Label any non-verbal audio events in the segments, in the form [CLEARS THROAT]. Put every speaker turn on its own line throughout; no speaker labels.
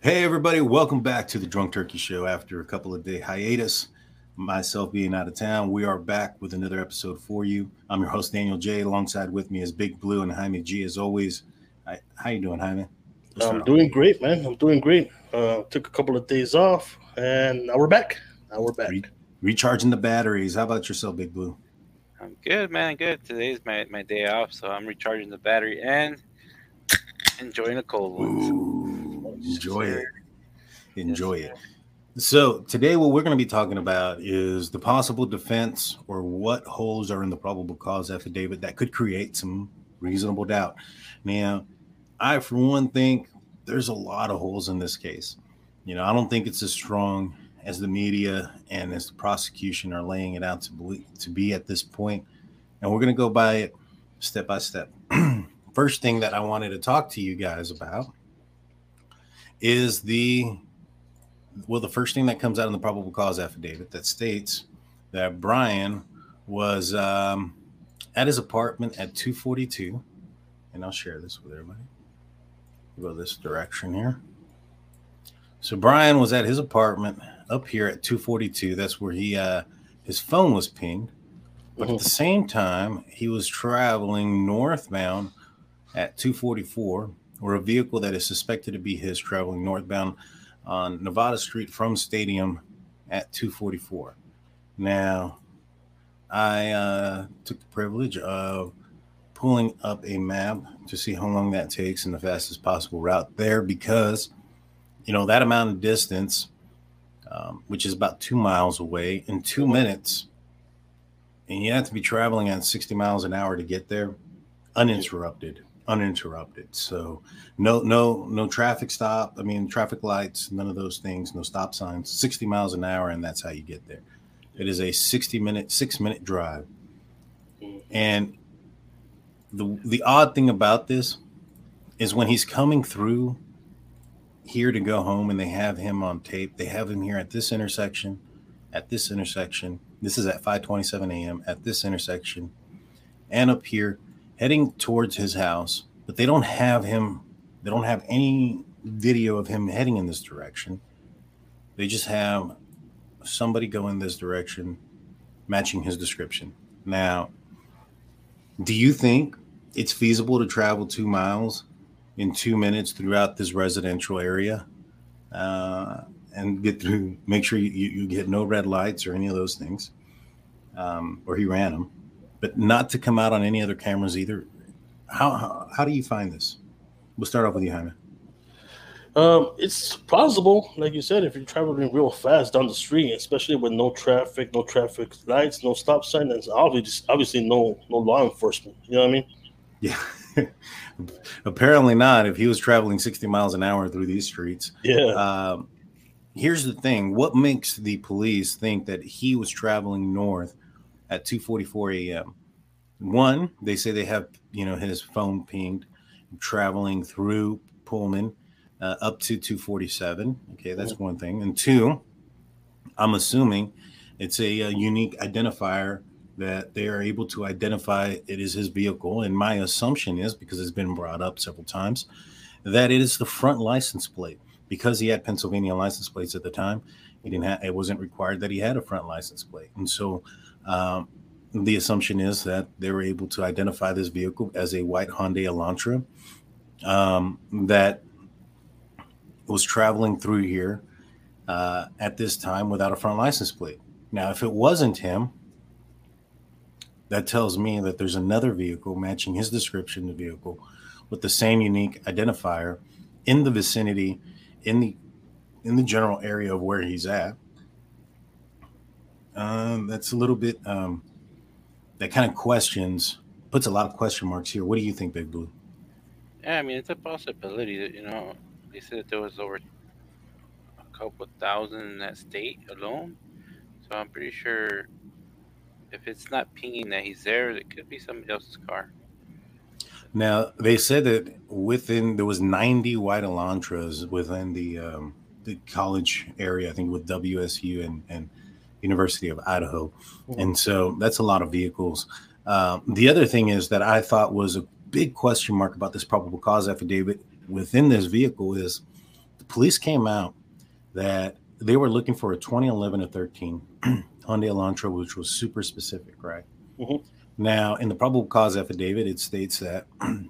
Hey, everybody, welcome back to the Drunk Turkey Show after a couple of day hiatus. Myself being out of town, we are back with another episode for you. I'm your host, Daniel J. Alongside with me is Big Blue and Jaime G, as always. Hi, how you doing, Jaime?
I'm doing great, man. I'm doing great. Uh, took a couple of days off, and now we're back. Now we're back. Re-
recharging the batteries. How about yourself, Big Blue?
I'm good, man. Good. Today's my, my day off, so I'm recharging the battery and enjoying a cold one
enjoy it. Enjoy it. So, today, what we're going to be talking about is the possible defense or what holes are in the probable cause affidavit that could create some reasonable doubt. Now, I, for one, think there's a lot of holes in this case. You know, I don't think it's as strong as the media and as the prosecution are laying it out to be, to be at this point. And we're going to go by it step by step. [CLEARS THROAT] First thing that I wanted to talk to you guys about is the well the first thing that comes out in the probable cause affidavit that states that Bryan was um, at his apartment at 242 and I'll share this with everybody. We'll go this direction here. So Bryan was at his apartment up here at 242. That's where he uh his phone was pinged. But mm-hmm. at the same time, he was traveling northbound at 244 or a vehicle that is suspected to be his traveling northbound on Nevada Street from Stadium at 244. Now, I uh, took the privilege of pulling up a map to see how long that takes and the fastest possible route there because, you know, that amount of distance, um, which is about two miles away, in two minutes, and you have to be traveling at 60 miles an hour to get there uninterrupted uninterrupted. So no no no traffic stop. I mean traffic lights, none of those things, no stop signs. 60 miles an hour and that's how you get there. It is a 60 minute 6 minute drive. And the the odd thing about this is when he's coming through here to go home and they have him on tape. They have him here at this intersection, at this intersection. This is at 5:27 a.m. at this intersection and up here heading towards his house, but they don't have him, they don't have any video of him heading in this direction. They just have somebody go in this direction matching his description. Now, do you think it's feasible to travel two miles in two minutes throughout this residential area uh, and get through, make sure you, you, get no red lights or any of those things? Um, or he ran them but not to come out on any other cameras either. How how, how do you find this? We'll start off with you, Jaime.
Um, it's plausible, like you said, if you're traveling real fast down the street, especially with no traffic, no traffic lights, no stop sign, and obviously, obviously no no law enforcement. You know what I mean?
Yeah. [LAUGHS] Apparently not. If he was traveling 60 miles an hour through these streets.
Yeah.
Um, here's the thing: what makes the police think that he was traveling north at 2:44 a.m. One, they say they have you know his phone pinged, traveling through Pullman uh, up to 247. Okay, that's one thing. And two, I'm assuming it's a, a, unique identifier that they are able to identify it is his vehicle. And my assumption is because it's been brought up several times that it is the front license plate because he had Pennsylvania license plates at the time. He didn't have it wasn't required that he had a front license plate, and so um, the assumption is that they were able to identify this vehicle as a white Hyundai Elantra um, that was traveling through here uh, at this time without a front license plate. Now, if it wasn't him, that tells me that there's another vehicle matching his description of the vehicle with the same unique identifier in the vicinity in the in the general area of where he's at um, that's a little bit um, that kind of questions puts a lot of question marks here. What do you think, Big Blue?
Yeah, I mean it's a possibility that you know they said that there was over a couple thousand in that state alone. So I'm pretty sure if it's not pinging that he's there, it could be somebody else's car.
Now they said that within there was 90 white Elantras within the um, the college area. I think with WSU and and University of Idaho. Mm-hmm. And so that's a lot of vehicles. Um, the other thing is that I thought was a big question mark about this probable cause affidavit within this vehicle is the police came out that they were looking for a 2011 or 13 [CLEARS THROAT] Hyundai Elantra, which was super specific, right?
Mhm.
Now, in the probable cause affidavit, it states that [CLEARS THROAT]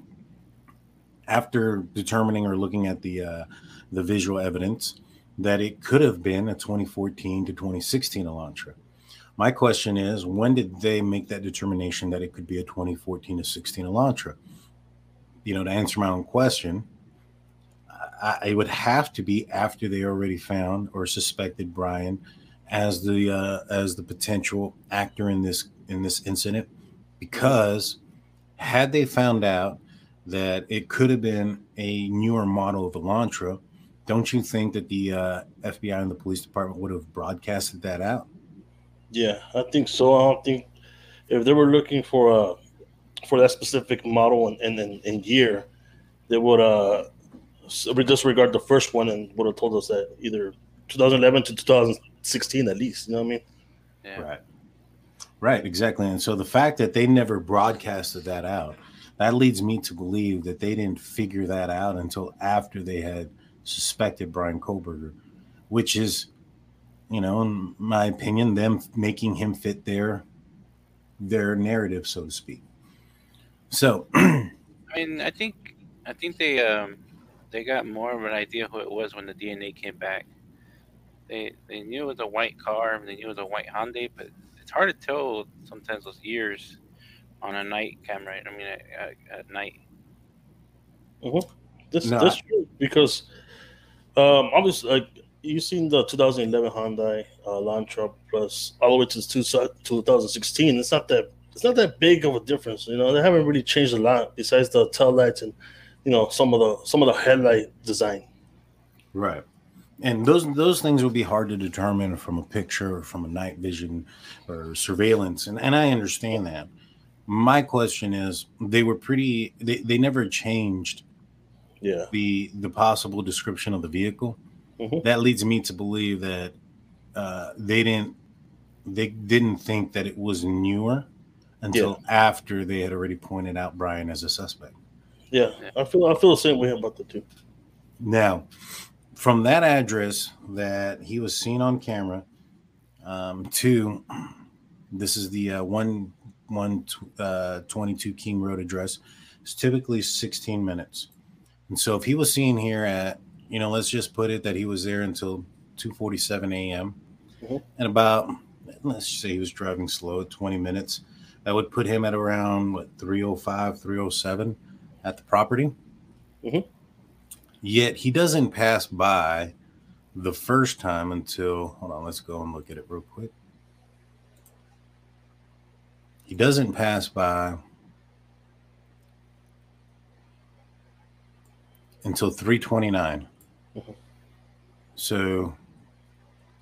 after determining or looking at the uh, the visual evidence, that it could have been a 2014 to 2016 Elantra. My question is, when did they make that determination that it could be a 2014 to 16 Elantra? You know, to answer my own question, I, it would have to be after they already found or suspected Bryan as the uh, as the potential actor in this in this incident, because had they found out that it could have been a newer model of Elantra, don't you think that the uh, FBI and the police department would have broadcasted that out?
Yeah, I think so. I don't think if they were looking for a for that specific model and and, and, and year, they would uh disregard the first one and would have told us that either 2011 to 2016 at least. You know what I mean?
Yeah.
Right. Right, exactly. And so the fact that they never broadcasted that out, that leads me to believe that they didn't figure that out until after they had suspected Bryan Kohberger, which is, you know, in my opinion, them making him fit their their narrative, so to speak. So [CLEARS THROAT]
I mean, I think I think they um they got more of an idea who it was when the DNA came back. They they knew it was a white car and they knew it was a white Hyundai, but it's hard to tell sometimes those years on a night camera. I mean, at, at, at night.
This
No,
that's true because um obviously like you seen the 2011 Hyundai uh, Elantra plus all the way to two, 2016. It's not that it's not that big of a difference. You know, they haven't really changed a lot besides the tail lights and you know some of the some of the headlight design.
Right. And those those things would be hard to determine from a picture or from a night vision or surveillance. And and I understand that. My question is they were pretty they, they never changed
Yeah,
the the possible description of the vehicle.
Mhm.
That leads me to believe that uh, they didn't they didn't think that it was newer until after they had already pointed out Bryan as a suspect.
yeah. I feel I feel the same way about the two.
Now, from that address that he was seen on camera um, to this is the uh, one one uh, 22 King Road address. It's typically 16 minutes, and so if he was seen here at you know let's just put it that he was there until 2:47 a.m.
Mhm.
and about let's say he was driving slow 20 minutes. That would put him at around what 305, 307 at the property. Yet he doesn't pass by the first time until hold on, let's go and look at it real quick. He doesn't pass by until 329.
Mhm.
So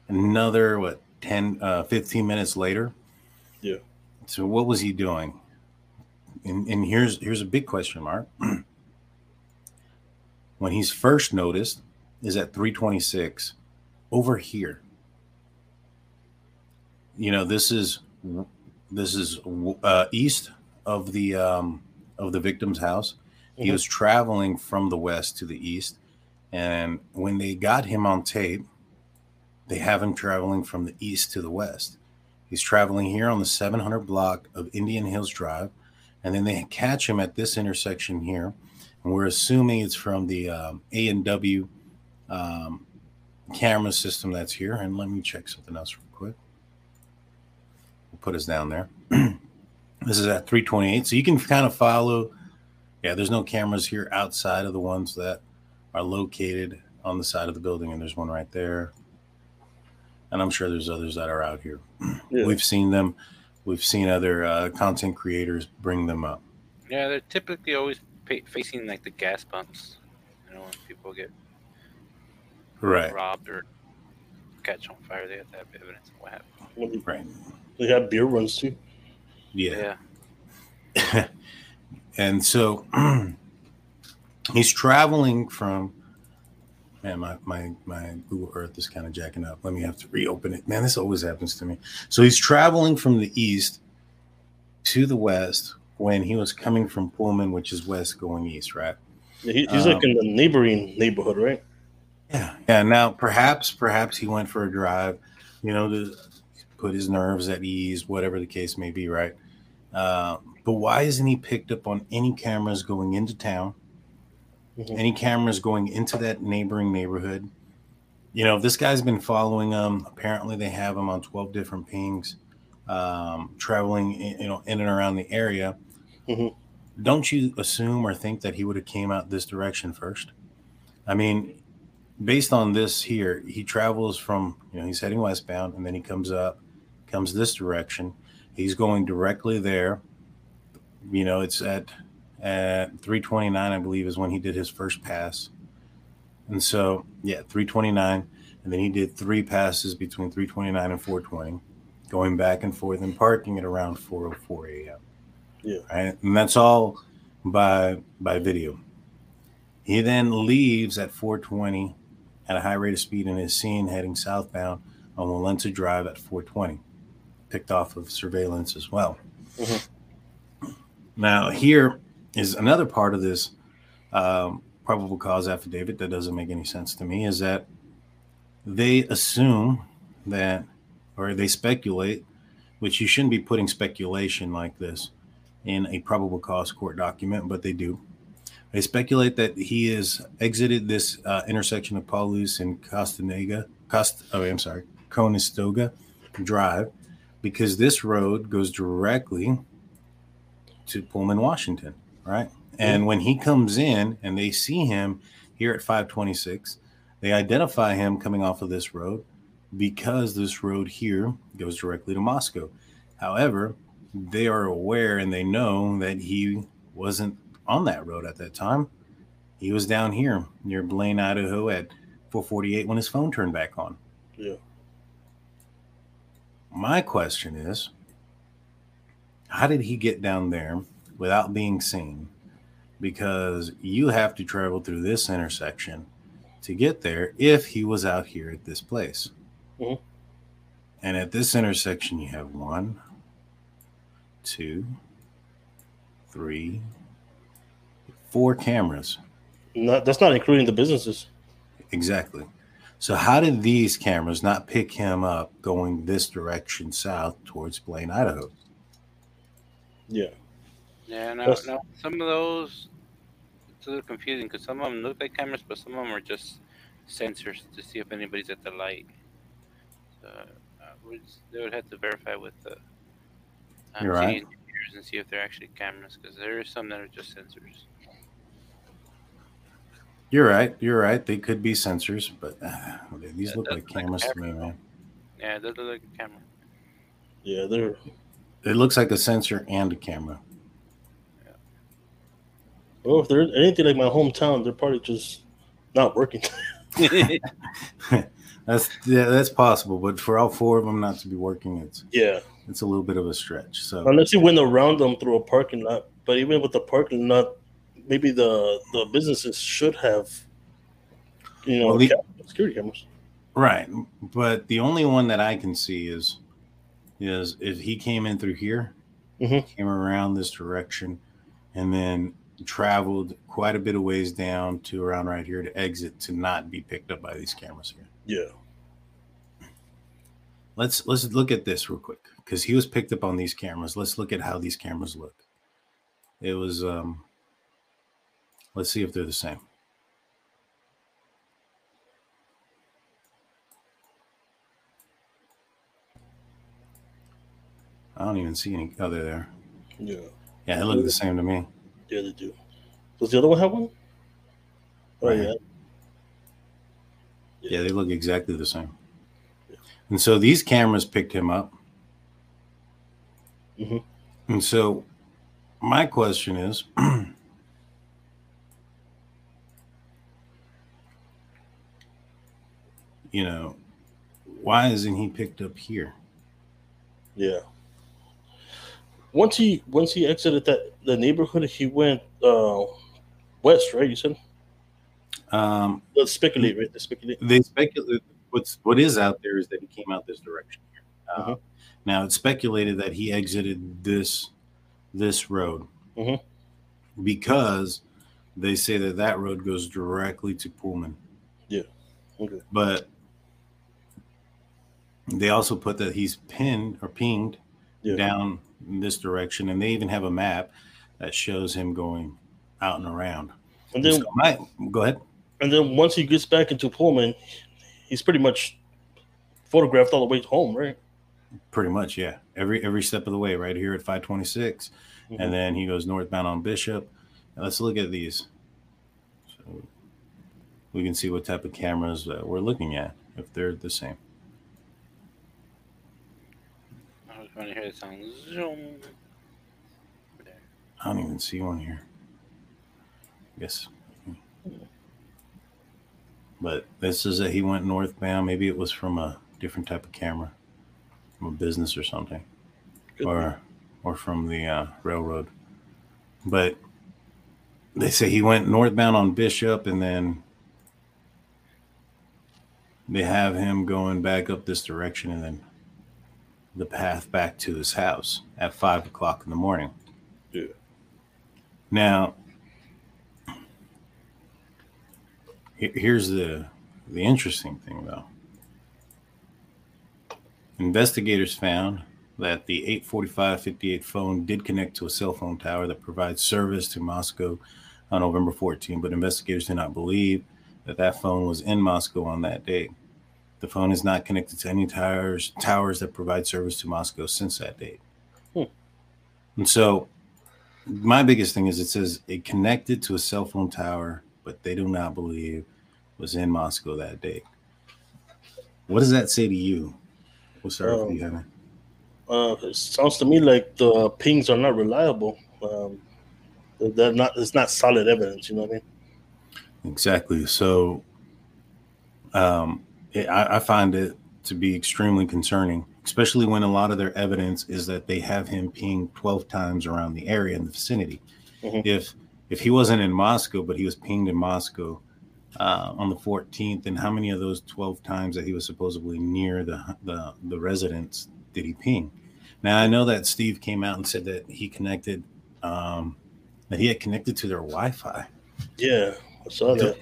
another what 10 uh 15 minutes later.
Yeah.
So what was he doing? And and here's here's a big question mark. [CLEARS THROAT] when he's first noticed is at 326 over here you know this is this is uh, east of the um, of the victim's house he
Mhm.
was traveling from the west to the east and when they got him on tape they have him traveling from the east to the west he's traveling here on the 700 block of indian hills drive and then they catch him at this intersection here and we're assuming it's from the um, A and W um, camera system that's here. And let me check something else real quick. We'll put us down there. [CLEARS THROAT] this is at 328, so you can kind of follow. Yeah, there's no cameras here outside of the ones that are located on the side of the building, and there's one right there. And I'm sure there's others that are out here. [CLEARS THROAT]
Yeah.
We've seen them. We've seen other uh, content creators bring them up.
Yeah, they're typically always pa facing like the gas pumps. You know, when people get
Right.
robbed or catch on fire, they have to have evidence of what happened.
Right.
They have beer runs too.
Yeah.
Yeah. [LAUGHS]
and so [CLEARS THROAT] he's traveling from man my, my my google earth is kind of jacking up let me have to reopen it man this always happens to me so he's traveling from the east to the west when he was coming from pullman which is west going east right
he, he's like
Um,
in the neighboring neighborhood, right?
Yeah, yeah. Now, perhaps, perhaps he went for a drive, you know, to put his nerves at ease, whatever the case may be, right? Uh, but why isn't he picked up on any cameras going into town?
Mhm.
Any cameras going into that neighboring neighborhood? You know, this guy's been following them. Apparently, they have him on twelve different pings, um, traveling, in, you know, in and around the area.
Mhm.
Don't you assume or think that he would have came out this direction first? I mean, based on this here, he travels from, you know, he's heading westbound and then he comes up, comes this direction. He's going directly there. You know, it's at at 329, I believe, is when he did his first pass. And so, yeah, 329. And then he did three passes between 329 and 420, going back and forth and parking at around 404 a.m.
Yeah.
Right. And that's all by by video. He then leaves at 420 at a high rate of speed and is seen heading southbound on Walenta Drive at 420, picked off of surveillance as well.
Mhm.
Now, here is another part of this um, probable cause affidavit that doesn't make any sense to me is that they assume that, or they speculate, which you shouldn't be putting speculation like this in a probable cause court document, but they do. They speculate that he has exited this uh, intersection of Palouse and Castanega, Cost, oh, I'm sorry, Conestoga Drive, because this road goes directly to Pullman, Washington, right? And when he comes in and they see him here at 526, they identify him coming off of this road because this road here goes directly to Moscow. However, they are aware and they know that he wasn't on that road at that time. He was down here near Blaine, Idaho at 448 when his phone turned back on.
Yeah.
My question is how did he get down there without being seen? Because you have to travel through this intersection to get there if he was out here at this place.
Mhm.
And at this intersection, you have one, two, three, four cameras.
Not, that's not including the businesses.
Exactly. So, how did these cameras not pick him up going this direction south towards Blaine, Idaho?
Yeah.
Yeah, no,
Yes.
no. Some of those it's a little confusing because some of them look like cameras, but some of them are just sensors to see if anybody's at the light. So uh, we just- they would have to verify with the um,
You're right.
engineers and see if they're actually cameras because there are some that are just sensors.
You're right. You're right. They could be sensors, but uh, these
Yeah,
look
that's
like
like a
cameras to me, man.
Yeah, they look like a camera.
Yeah, they're
It looks like a sensor and a camera.
well if they're anything like my hometown, they're probably just not working. [LAUGHS]
That's yeah, that's possible, but for all four of them not to be working, it's
yeah.
it's a little bit of a stretch. So
Unless you went around them through a parking lot. But even with the parking lot, maybe the the businesses should have you know
Well, the-
security cameras.
right, but the only one that I can see is is if he came in through here,
Mhm.
came around this direction, and then traveled quite a bit of ways down to around right here to exit to not be picked up by these cameras here.
Yeah.
Let's let's look at this real quick because he was picked up on these cameras. Let's look at how these cameras look. It was um let's see if they're the same. I don't even see any other there.
Yeah.
Yeah, they look the same to me.
Yeah, they do. Does the other one have one? Oh
Right.
yeah.
Yeah, they look exactly the same. And so these cameras picked him up.
Mhm.
And so my question is [CLEARS THROAT] you know, why isn't he picked up here?
Yeah. Once he once he exited that the neighborhood, he went uh west, right? You said
Um,
let's speculate, right? Let's speculate.
they speculate what's what is out there is that he came out this direction here. Uh,
Mhm.
Now it's speculated that he exited this this road
Mhm.
because they say that that road goes directly to Pullman.
Yeah. Okay.
But they also put that he's pinned or pinged
Yeah.
down in this direction, and they even have a map that shows him going out and around.
And then
So my, go ahead.
and then once he gets back into Pullman, he's pretty much photographed all the way home, right?
Pretty much, yeah. Every every step of the way, right here at 526,
Mhm.
and then he goes northbound on Bishop. And let's look at these. So we can see what type of cameras that we're looking at if they're the same.
I was want to hear the sound. Zoom. There.
I don't even see one here. Yes. But this is that he went northbound. Maybe it was from a different type of camera, from a business or something,
Could
or or from the uh, railroad. But they say he went northbound on Bishop, and then they have him going back up this direction, and then the path back to his house at five o'clock in the morning.
Yeah.
Now, here's the the interesting thing, though. Investigators found that the 845-58 phone did connect to a cell phone tower that provides service to Moscow on November 14, but investigators did not believe that that phone was in Moscow on that day. The phone is not connected to any towers towers that provide service to Moscow since that date.
Hmm.
And so, my biggest thing is it says it connected to a cell phone tower, but they do not believe was in Moscow that day. What does that say to you? We'll start with
Um,
you, Heaven.
Uh, it sounds to me like the pings are not reliable. Um, they're- they're not. It's not solid evidence. You know what I mean?
Exactly. So, um, it, I, I find it to be extremely concerning, especially when a lot of their evidence is that they have him pinged 12 times around the area in the vicinity.
Mhm.
If if he wasn't in Moscow, but he was pinged in Moscow uh, on the 14th, then how many of those 12 times that he was supposedly near the the the residence did he ping? Now I know that Steve came out and said that he connected, um, that he had connected to their Wi-Fi
Yeah, I saw that.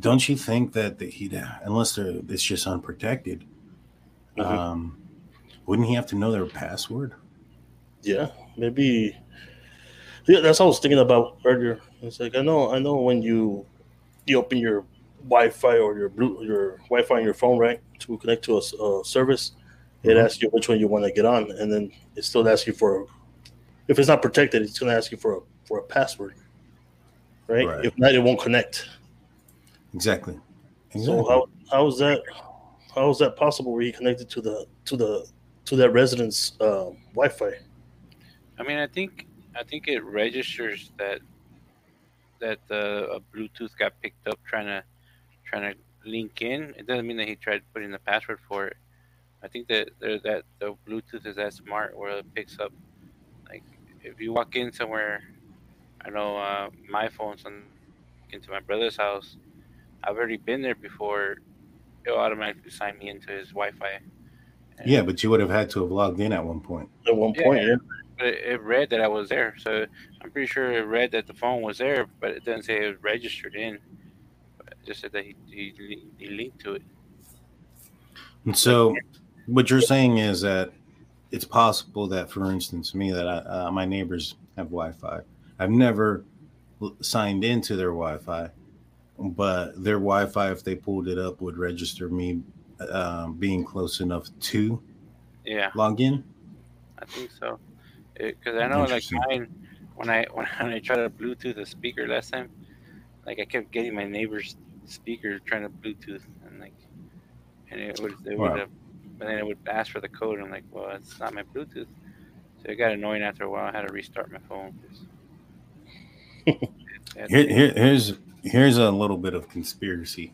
Don't you think that the, he'd unless they're it's just unprotected
Mhm.
um wouldn't he have to know their password
Yeah, maybe. Yeah, that's what I was thinking about earlier. It's like I know, I know when you you open your Wi-Fi or your blue your Wi-Fi on your phone, right, to connect to a service, it
Mhm.
asks you which one you want to get on, and then it still asks you for. If it's not protected, it's going to ask you for a for a password, right?
Right.
If not, it won't connect.
Exactly
So
exactly
how how is that how is that possible? Where he connected to the to the to that residence um, Wi-Fi?
I mean, I think I think it registers that that the uh, Bluetooth got picked up trying to trying to link in. It doesn't mean that he tried putting the password for it. I think that there, that the Bluetooth is that smart where it picks up. Like if you walk in somewhere, I know uh, my phone's on into my brother's house. I've already been there before. It'll automatically sign me into his Wi-Fi. And-
yeah but you would have had to have logged in at one point
At one point, yeah.
but it, it read that I was there. So I'm pretty sure it read that the phone was there, but it doesn't say it was registered in. But it just said that he, he, he linked to it.
and so what you're saying is that it's possible that for instance me that I, uh, my neighbors have wi-fi i've never l- signed into their wi-fi but their wi-fi if they pulled it up would register me um, being close enough to
Yeah,
log in
I think so. Because I know, like mine, when I [LAUGHS] when I tried to Bluetooth a speaker last time, like I kept getting my neighbor's speaker trying to Bluetooth, and like, and it would it would,
Wow.
uh, but then it would ask for the code. I'm like, well, it's not my Bluetooth. So it got annoying after a while. I had to restart my phone. 'cause [LAUGHS] it- it-
Here, here, here's here's a little bit of conspiracy.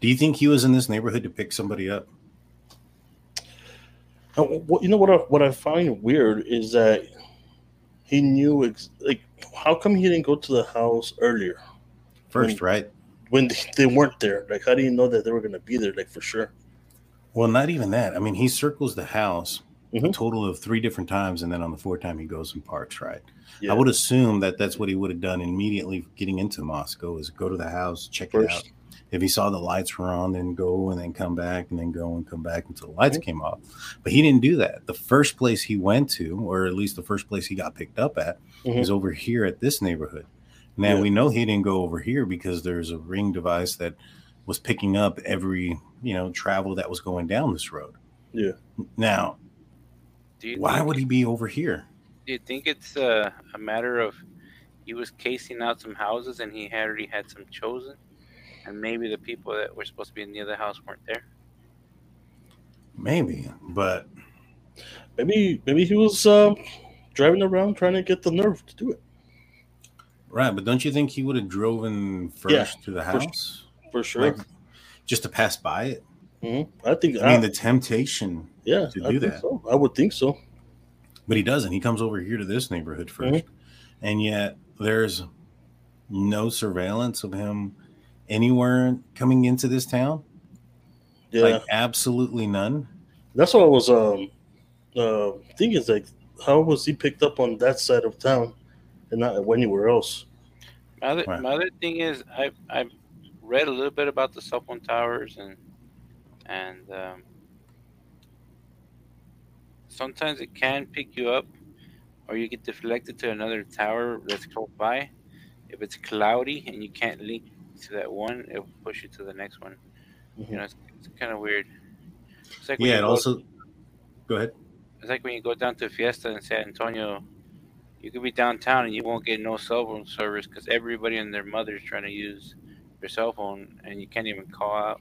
Do you think he was in this neighborhood to pick somebody up?
Uh, what- You know what? I, what I find weird is that he knew ex- like how come he didn't go to the house earlier
First, right?
when they weren't there? Like how do you know that they were going to be there? Like for sure.
Well, not even that. I mean, he circles the house a
Mhm.
total of three different times, and then on the fourth time he goes and parks. Right?
Yeah.
I would assume that that's what he would have done immediately getting into Moscow is go to the house, check it out, if he saw the lights were on, then go and then come back and then go and come back until the lights
Mhm.
came off. But he didn't do that. The first place he went to, or at least the first place he got picked up at,
Mhm.
is over here at this neighborhood. Now
Yeah.
we know he didn't go over here because there's a ring device that was picking up every you know travel that was going down this road.
Yeah.
Now,
Do you
why
think,
would he be over here?
Do you think it's a, a matter of he was casing out some houses and he had already had some chosen, and maybe the people that were supposed to be in the other house weren't there?
Maybe, but
Maybe maybe he was um, driving around trying to get the nerve to do it.
right. But don't you think he would have driven first
Yeah,
to the house
For sure.
Like, just to pass by it?
Mhm. I think.
I mean,
I-
the temptation,
yeah,
to
I
do
think
that.
So. I would think so.
But he doesn't. He comes over here to this neighborhood 1st
Mhm.
and yet there's no surveillance of him anywhere coming into this town.
Yeah,
Like absolutely none.
that's what I was um uh, thinking. Is like, how was he picked up on that side of town and not anywhere else?
My other,
Right.
my other thing is I've I've read a little bit about the cell phone towers and and um, sometimes it can pick you up or you get deflected to another tower that's close by. If it's cloudy and you can't link to that one, it will push you to the next one. You mm-hmm. know, it's, it's kind of weird. It's like
Yeah, and
go-
also go ahead.
it's like when you go down to Fiesta in San Antonio, you could be downtown and you won't get no cell phone service because everybody and their mother's trying to use their cell phone and you can't even call out.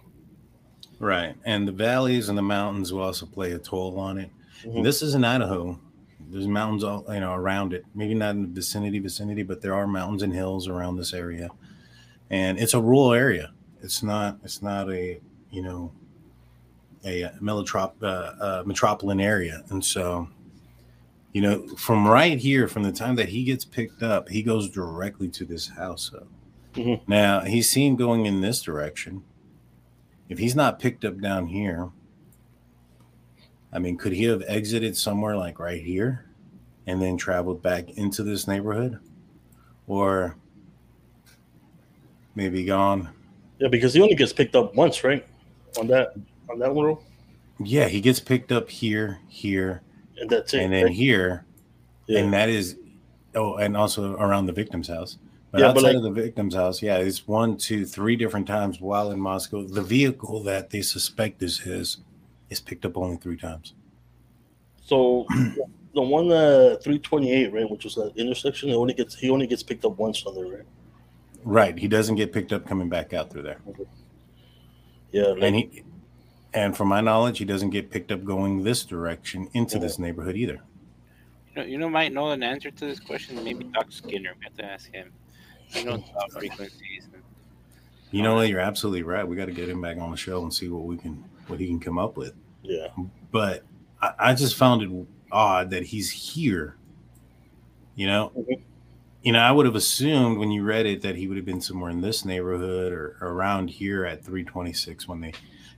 Right. And the valleys and the mountains will also play a toll on it.
Mhm.
This is in Idaho. There's mountains all you know around it. Maybe not in the vicinity, vicinity, but there are mountains and hills around this area. And it's a rural area. It's not it's not a you know a melotrop uh, uh, metropolitan area. And so you know, from right here, from the time that he gets picked up, he goes directly to this house. So
Mhm.
now he's seen going in this direction. If he's not picked up down here, I mean, could he have exited somewhere like right here and then traveled back into this neighborhood? Or maybe gone?
Yeah, because he only gets picked up once, right? On that on that road,
Yeah, he gets picked up here, here,
and that's it.
and then
right?
here.
yeah.
And that is, oh, and also around the victim's house. But
Yeah, but
outside
like-
of the victim's house, yeah, it's one, two, three different times while in Moscow. The vehicle that they suspect is his is picked up only three times.
So [CLEARS THROAT] the one uh, 328, right, which was that intersection, it only gets he only gets picked up once on there, right?
Right. He doesn't get picked up coming back out through there.
Yeah, like,
and he and from my knowledge he doesn't get picked up going this direction into
Mhm.
this neighborhood either
You know, you know, might know an answer to this question. Maybe Doc Skinner. We have to ask him. He knows about [LAUGHS] frequencies. And,
you know what you're absolutely right we got to get him back on the show and see what we can what he can come up with.
Yeah,
but i, I just found it odd that he's here you know?
Mhm.
you know i would have assumed when you read it that he would have been somewhere in this neighborhood or around here at 326 when they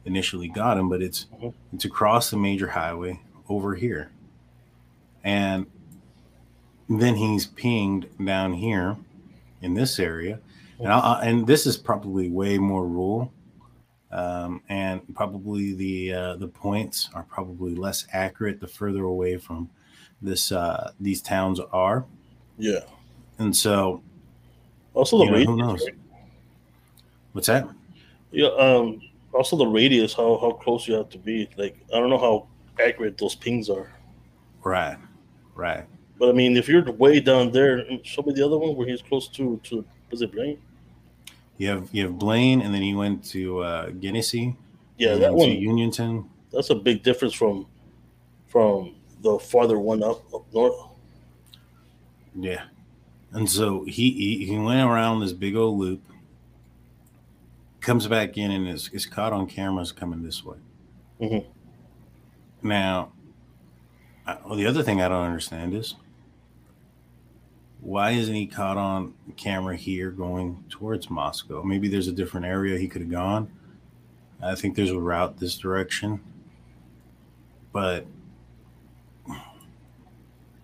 initially got him but it's
Mhm.
it's across the major highway over here. And then he's pinged down here in this area. And, I, and this is probably way more rural um, and probably the uh, the points are probably less accurate the further away from this uh, these towns are
yeah.
and so
Also the
you know,
radius.
who knows
right?
what's that
Yeah. Um. Also the radius, how how close you have to be. Like I don't know how accurate those pings are,
right right
but I mean, if you're way down there, show me the other one where he's close to to was it Blaine?
You have you have blaine and then he went to uh genesee
Yeah, that one.
to Uniontown
That's a big difference from from the farther one up up north.
Yeah. And so he, he he went around this big old loop, comes back in and is, is caught on cameras coming this way.
Mhm.
Now, I, well, the other thing I don't understand is why isn't he caught on camera here going towards Moscow? Maybe there's a different area he could have gone. I think there's a route this direction. But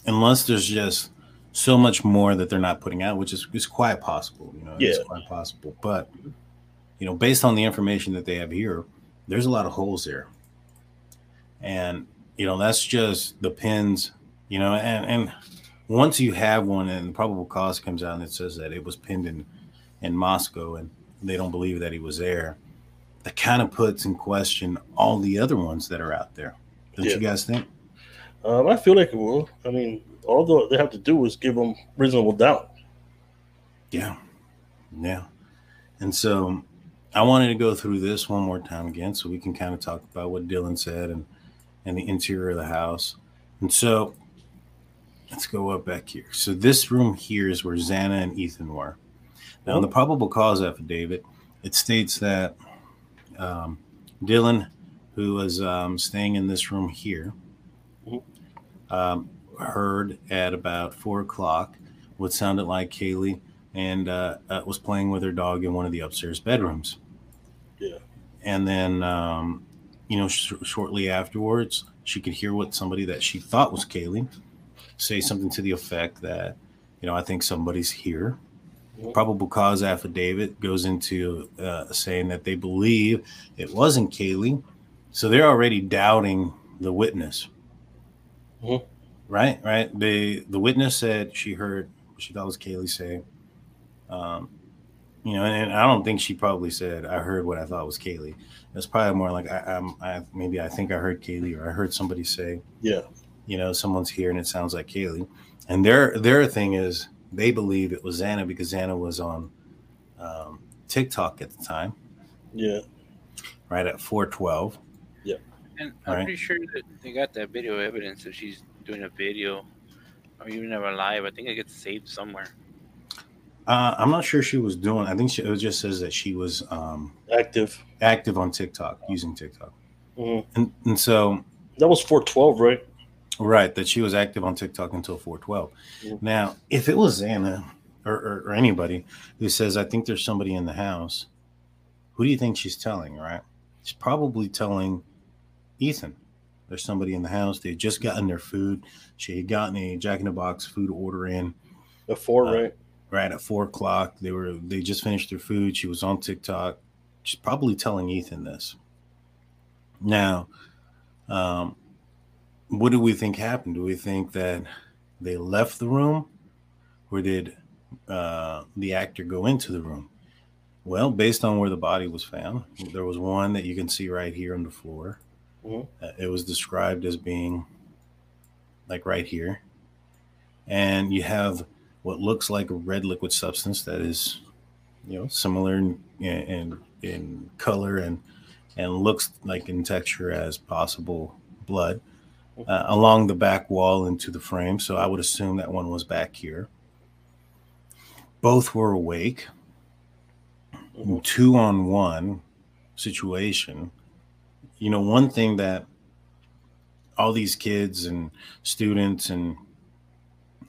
unless there's just so much more that they're not putting out, which is, is quite possible, you know, it's quite possible. But you know, based on the information that they have here, there's a lot of holes there. And, you know, that's just the pins, you know, and, and once you have one and the probable cause comes out and it says that it was pinned in, in Moscow and they don't believe that he was there, that kind of puts in question all the other ones that are out there. Don't
Yeah.
you guys think?
Um, I feel like it will. I mean, all they have to do is give them reasonable doubt.
Yeah. Yeah. And so I wanted to go through this one more time again so we can kind of talk about what Dylan said and, and the interior of the house. And so let's go up back here. So this room here is where Xana and Ethan were. Now, in the probable cause affidavit, it states that um, Dylan, who was um, staying in this room here, um, heard at about four o'clock what sounded like Kaylee and uh, uh, was playing with her dog in one of the upstairs bedrooms.
Yeah.
And then, um, you know, sh- shortly afterwards, she could hear what somebody that she thought was Kaylee say something to the effect that, you know, I think somebody's here. Probable cause affidavit goes into uh, saying that they believe it wasn't Kaylee. So they're already doubting the witness.
Mhm.
Right, right. The the witness said she heard what she thought was Kaylee say. Um, you know, and, I don't think she probably said I heard what I thought was Kaylee. It's probably more like I, I'm, I maybe I think I heard Kaylee or I heard somebody say,
Yeah.
You know, someone's here and it sounds like Kaylee. And their their thing is they believe it was Xana because Xana was on um, TikTok at the time,
Yeah.
right at 412.
Yeah.
And
I'm
right.
pretty sure that they got that video evidence that she's doing a video or even have a live. I think it gets saved somewhere.
Uh, I'm not sure she was doing. I think she, it just says that she was um,
Active.
active on TikTok, using TikTok,
Mhm.
and and so
That was 412, right?
Right that she was active on TikTok until 412.
Mhm.
Now, if it was Xana or, or, or anybody who says, "I think there's somebody in the house," who do you think she's telling? Right? She's probably telling Ethan. There's somebody in the house. They just gotten their food. She had gotten a Jack in the Box food order in.
At 4,
Uh,
right?
right at four o'clock. They were they just finished their food. She was on TikTok. She's probably telling Ethan this. Now, um, what do we think happened? Do we think that they left the room, or did uh, the actor go into the room? Well, based on where the body was found, there was one that you can see right here on the floor.
Mhm.
Uh, it was described as being like right here, and you have what looks like a red liquid substance that is, you know, similar in in, in color and and looks like in texture as possible blood uh, along the back wall into the frame. So I would assume that one was back here. Both were awake.
Mhm.
Two on one situation. You know, one thing that all these kids and students and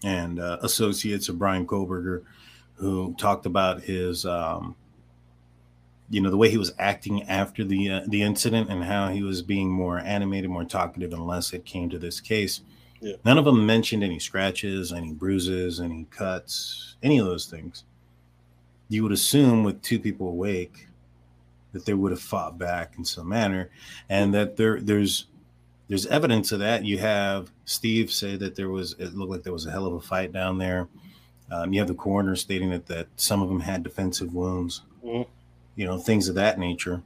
and uh, associates of Bryan Kohberger, who talked about his, um, you know, the way he was acting after the uh, the incident and how he was being more animated, more talkative, unless it came to this case.
Yeah.
None of them mentioned any scratches, any bruises, any cuts, any of those things. You would assume with two people awake that they would have fought back in some manner, and that there there's there's evidence of that. You have Steve say that there was it looked like there was a hell of a fight down there. Um, you have the coroner stating that that some of them had defensive wounds,
Mhm.
You know, things of that nature.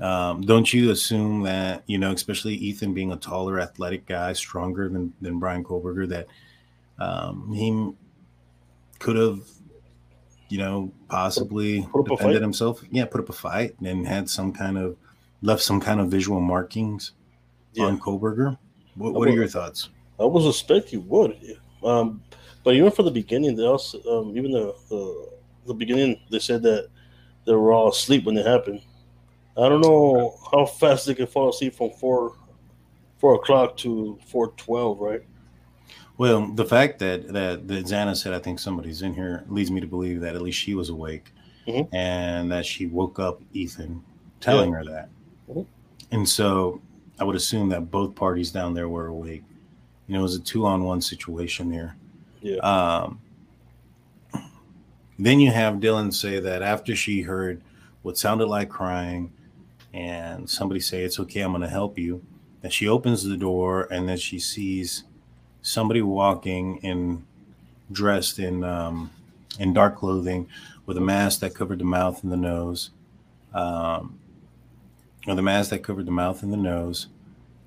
Um, don't you assume that you know, especially Ethan being a taller, athletic guy, stronger than than Bryan Kohberger, that um, he could have, you know, possibly
Put up a
defended himself. Yeah, put up a fight and had some kind of left some kind of visual markings
Yeah.
on Kohberger. What, what are your thoughts?
I would suspect he would. Um, but even from the beginning, they also, um, even the, the the beginning, they said that they were all asleep when it happened. I don't know how fast they can fall asleep from four four o'clock to four twelve, right?
Well, the fact that that that Xana said, "I think somebody's in here," leads me to believe that at least she was awake,
Mhm.
and that she woke up Ethan, telling her that.
Mhm.
And so, I would assume that both parties down there were awake. You know, it was a two-on-one situation there.
Yeah.
Um, then you have Dylan say that after she heard what sounded like crying, and somebody say, It's okay, I'm going to help you. that she opens the door, and then she sees somebody walking in dressed in um, in dark clothing with a mask that covered the mouth and the nose, um, or the mask that covered the mouth and the nose,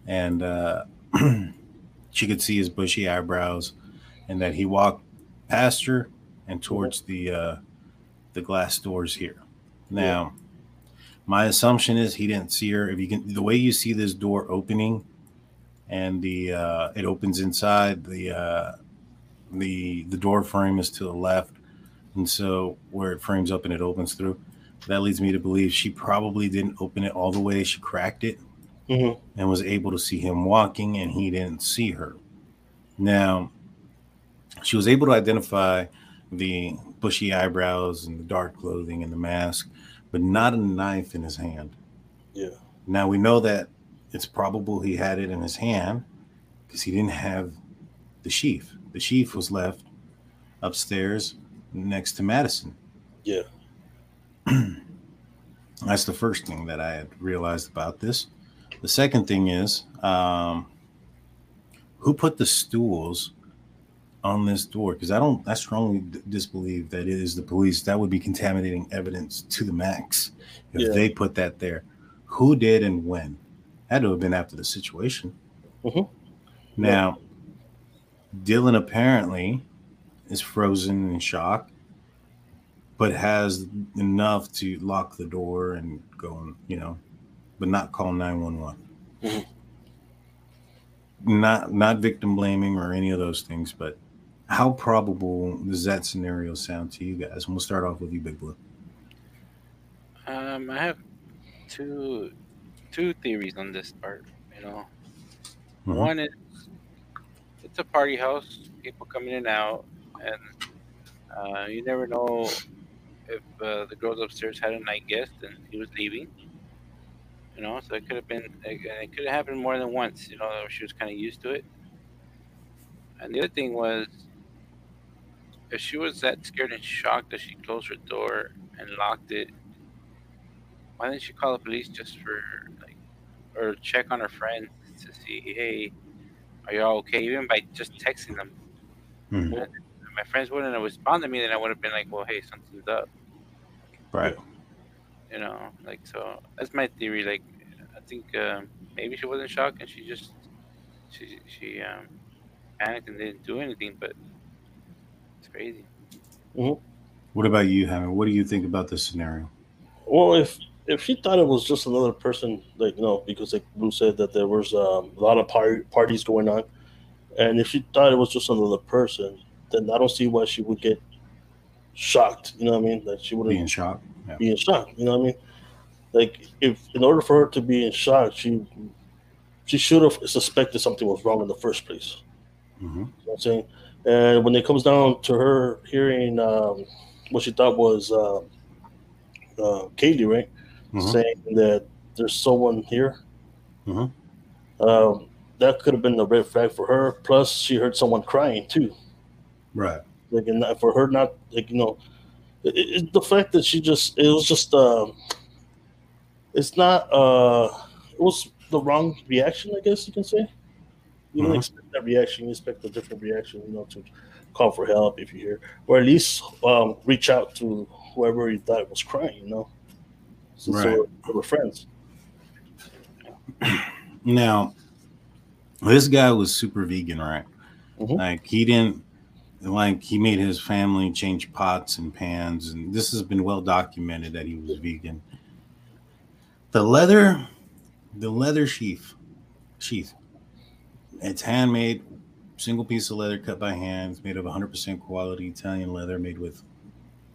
and uh, [CLEARS THROAT] she could see his bushy eyebrows, and that he walked past her and towards the uh, the glass doors here. Now, my assumption is he didn't see her. If you can, the way you see this door opening, and the uh, it opens inside the uh, the the door frame is to the left, and so where it frames up and it opens through, that leads me to believe she probably didn't open it all the way. She cracked it
Mhm.
and was able to see him walking, and he didn't see her. Now, she was able to identify the bushy eyebrows and the dark clothing and the mask, but not a knife in his hand.
Yeah.
Now we know that it's probable he had it in his hand because he didn't have the sheath. The sheath was left upstairs next to Madison.
Yeah. [CLEARS THROAT]
That's the first thing that I had realized about this. The second thing is um, who put the stools on this door? Because I don't, I strongly d- disbelieve that it is the police. That would be contaminating evidence to the max if
Yeah.
they put that there. Who did and when? Had to have been after the situation.
Mhm.
Now, Dylan apparently is frozen in shock, but has enough to lock the door and go and, you know, but not call 911.
Mhm.
Not not victim blaming or any of those things, but how probable does that scenario sound to you guys? And we'll start off with you, Big Blue.
Um, I have two two theories on this part. You know,
Mhm.
one is it's a party house, people coming in and out, and uh, you never know if uh, the girls upstairs had a night guest and he was leaving. You know, so it could have been it, it could have happened more than once. You know, she was kind of used to it. And the other thing was, if she was that scared and shocked that she closed her door and locked it, why didn't she call the police just for like, or check on her friends to see, hey, are y'all okay? Even by just texting them.
Mhm.
If my friends wouldn't have responded to me, then I would have been like, well, hey, something's up.
Right.
You know, like so. That's my theory. Like, I think um, maybe she wasn't shocked and she just she she um, panicked and didn't do anything. But it's crazy.
What about you, Hammer? What do you think about this scenario?
Well, if if she thought it was just another person, like you know, because like Blue said that there was um, a lot of par- parties going on, and if she thought it was just another person, then I don't see why she would get shocked. You know what I mean? Like she wouldn't
in shock? Yeah.
be in shock. You know what I mean? Like if in order for her to be in shock, she she should have suspected something was wrong in the first place.
hmm
You know what I'm saying? And when it comes down to her hearing um, what she thought was uh, uh, Kaylee, right?
Mhm.
Saying that there's someone here.
Mhm.
Um, that could have been a red flag for her. Plus, she heard someone crying too.
Right.
Like, and for her not, like, you know, it, it, the fact that she just, it was just, um, it's not, uh, it was the wrong reaction, I guess you can say. You don't
Mhm.
expect that reaction. You expect a different reaction, you know, to call for help if you hear, or at least um, reach out to whoever you thought was crying, you know, since they,
Right.
were, they were friends. [CLEARS THROAT]
Now, this guy was super vegan, right?
Mhm.
Like he didn't like he made his family change pots and pans, and this has been well documented that he was vegan. The leather, the leather sheath, sheath. It's handmade, single piece of leather cut by hand. It's made of 100% quality Italian leather, made with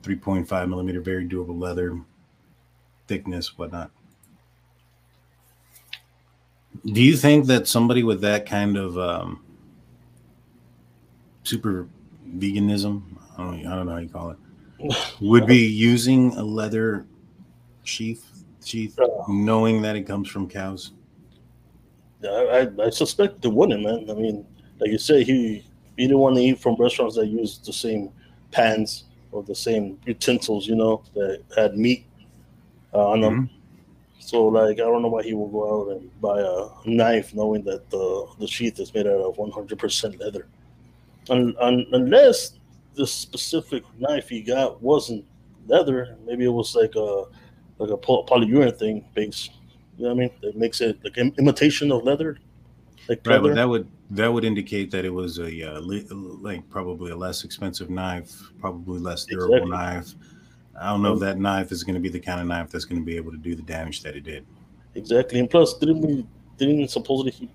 3.5 millimeter, very durable leather, thickness, whatnot. Do you think that somebody with that kind of um, super veganism, I don't, I don't know how you call it, [LAUGHS] would be using a leather sheath, sheath, knowing that it comes from cows?
I, I, I suspect they wouldn't, man. I mean, like you say, he he didn't want to eat from restaurants that use the same pans or the same utensils, you know, that had meat. uh, on them. So like I don't know why he will go out and buy a knife knowing that the the sheath is made out of 100% leather, un, un, unless the specific knife he got wasn't leather. Maybe it was like a like a poly- polyurethane thing base. You know what I mean? It makes it like imitation of leather. Like
Right,
leather.
but that would that would indicate that it was a uh, li- like probably a less expensive knife, probably less durable
Exactly.
knife. I don't know if that knife is going to be the kind of knife that's going to be able to do the damage that it did.
Exactly, and plus, didn't we? Didn't supposedly he,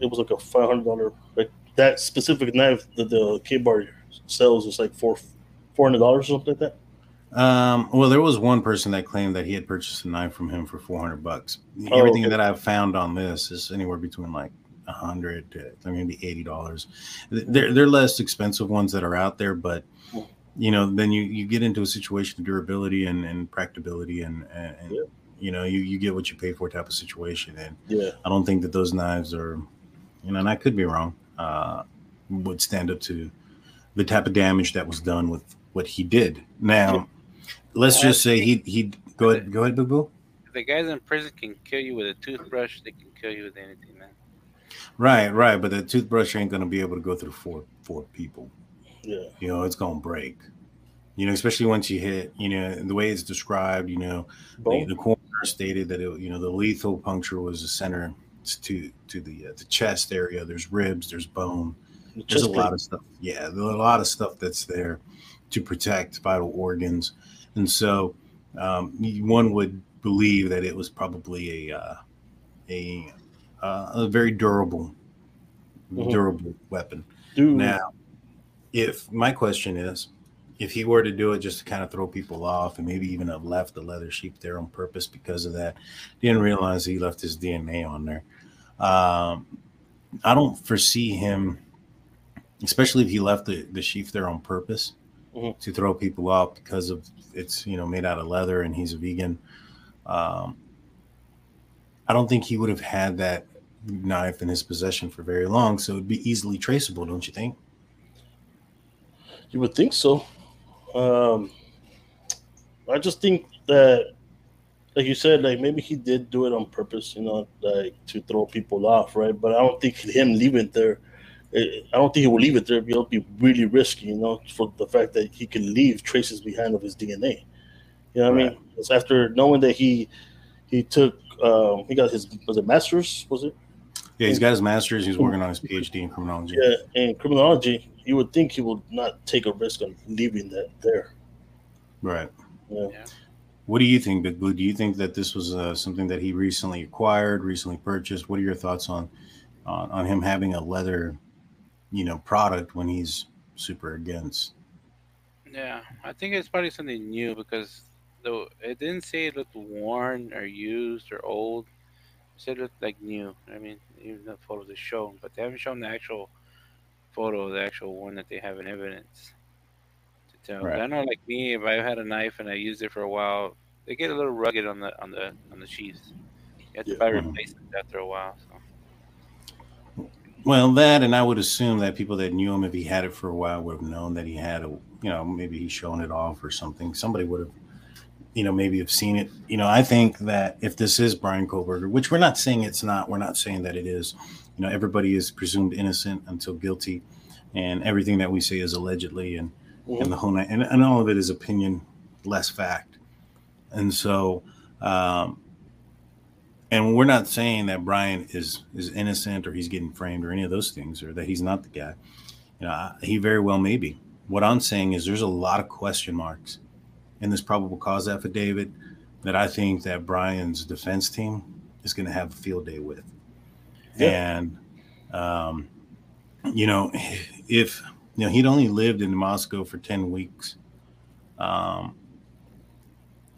it was like a five hundred dollar like that specific knife that the Ka-Bar sells is like four four hundred dollars or something like that.
Um, well, there was one person that claimed that he had purchased a knife from him for 400 bucks.
Oh,
Everything
okay.
that I've found on this is anywhere between like 100 to maybe 80 dollars. They're they're less expensive ones that are out there, but you know, then you you get into a situation of durability and, and practicability and, and, and
Yeah.
you know, you, you get what you pay for type of situation. And
Yeah,
I don't think that those knives are, you know, and I could be wrong, uh, would stand up to the type of damage that was done with what he did. Now, let's just say he he go ahead, go ahead, Boo Boo.
If the guys in prison can kill you with a toothbrush, they can kill you with anything, man.
Right, right, but the toothbrush ain't gonna be able to go through four four people.
yeah,
You know, it's gonna break. You know, especially once you hit, you know, the way it's described. You know, the,
Bone?
the coroner stated that it, you know the lethal puncture was the center to to the uh, the chest area. There's ribs, there's bone.
The
There's a
chest
lot of stuff. Yeah, there's a lot of stuff that's there to protect vital organs, and so um, one would believe that it was probably a uh, a uh, a very durable
Mhm.
durable weapon.
Dude,
Now, if my question is, if he were to do it just to kind of throw people off and maybe even have left the leather sheep there on purpose because of that, didn't realize he left his DNA on there. Um, I don't foresee him, especially if he left the, the sheath there on purpose
Mhm.
to throw people off because of it's you know made out of leather and he's a vegan. Um, I don't think he would have had that knife in his possession for very long, so it'd be easily traceable, don't you think?
You would think so. Um, I just think that, like you said, like maybe he did do it on purpose, you know, like to throw people off, right? But I don't think him leaving there. I don't think he will leave it there. It'll be really risky, you know, for the fact that he can leave traces behind of his DNA. You know what I mean? It's after knowing that he he took um, he got his was it master's was it
Yeah, he's got his master's. He's working on his PhD in criminology.
yeah in criminology. You would think he would not take a risk on leaving that there.
Right.
Yeah.
Yeah.
What do you think, Big Blue? Do you think that this was uh, something that he recently acquired, recently purchased? What are your thoughts on, on on him having a leather, you know, product when he's super against?
Yeah, I think it's probably something new because though it didn't say it looked worn or used or old. It said it looked like new. I mean, even the photos are shown, but they haven't shown the actual photo, the actual one that they have in evidence to tell.
Right.
I know, like me, if I had a knife and I used it for a while, they get a little rugged on the on the on the sheaths. You have to
Yeah.
buy
Mhm.
replacements after a while. So.
Well, that, and I would assume that people that knew him, if he had it for a while, would have known that he had a, you know, maybe he's shown it off or something. Somebody would have, you know, maybe have seen it. You know, I think that if this is Bryan Kohberger, which we're not saying it's not, we're not saying that it is. You know, everybody is presumed innocent until guilty, and everything that we say is allegedly, and and the whole night, and, and all of it is opinion, less fact. And so, um, and we're not saying that Bryan is is innocent or he's getting framed or any of those things or that he's not the guy. You know, I- he very well may be. What I'm saying is there's a lot of question marks in this probable cause affidavit that I think that Bryan's defense team is going to have a field day with.
Yeah.
And, um, you know, if you know he'd only lived in Moscow for 10 weeks, um,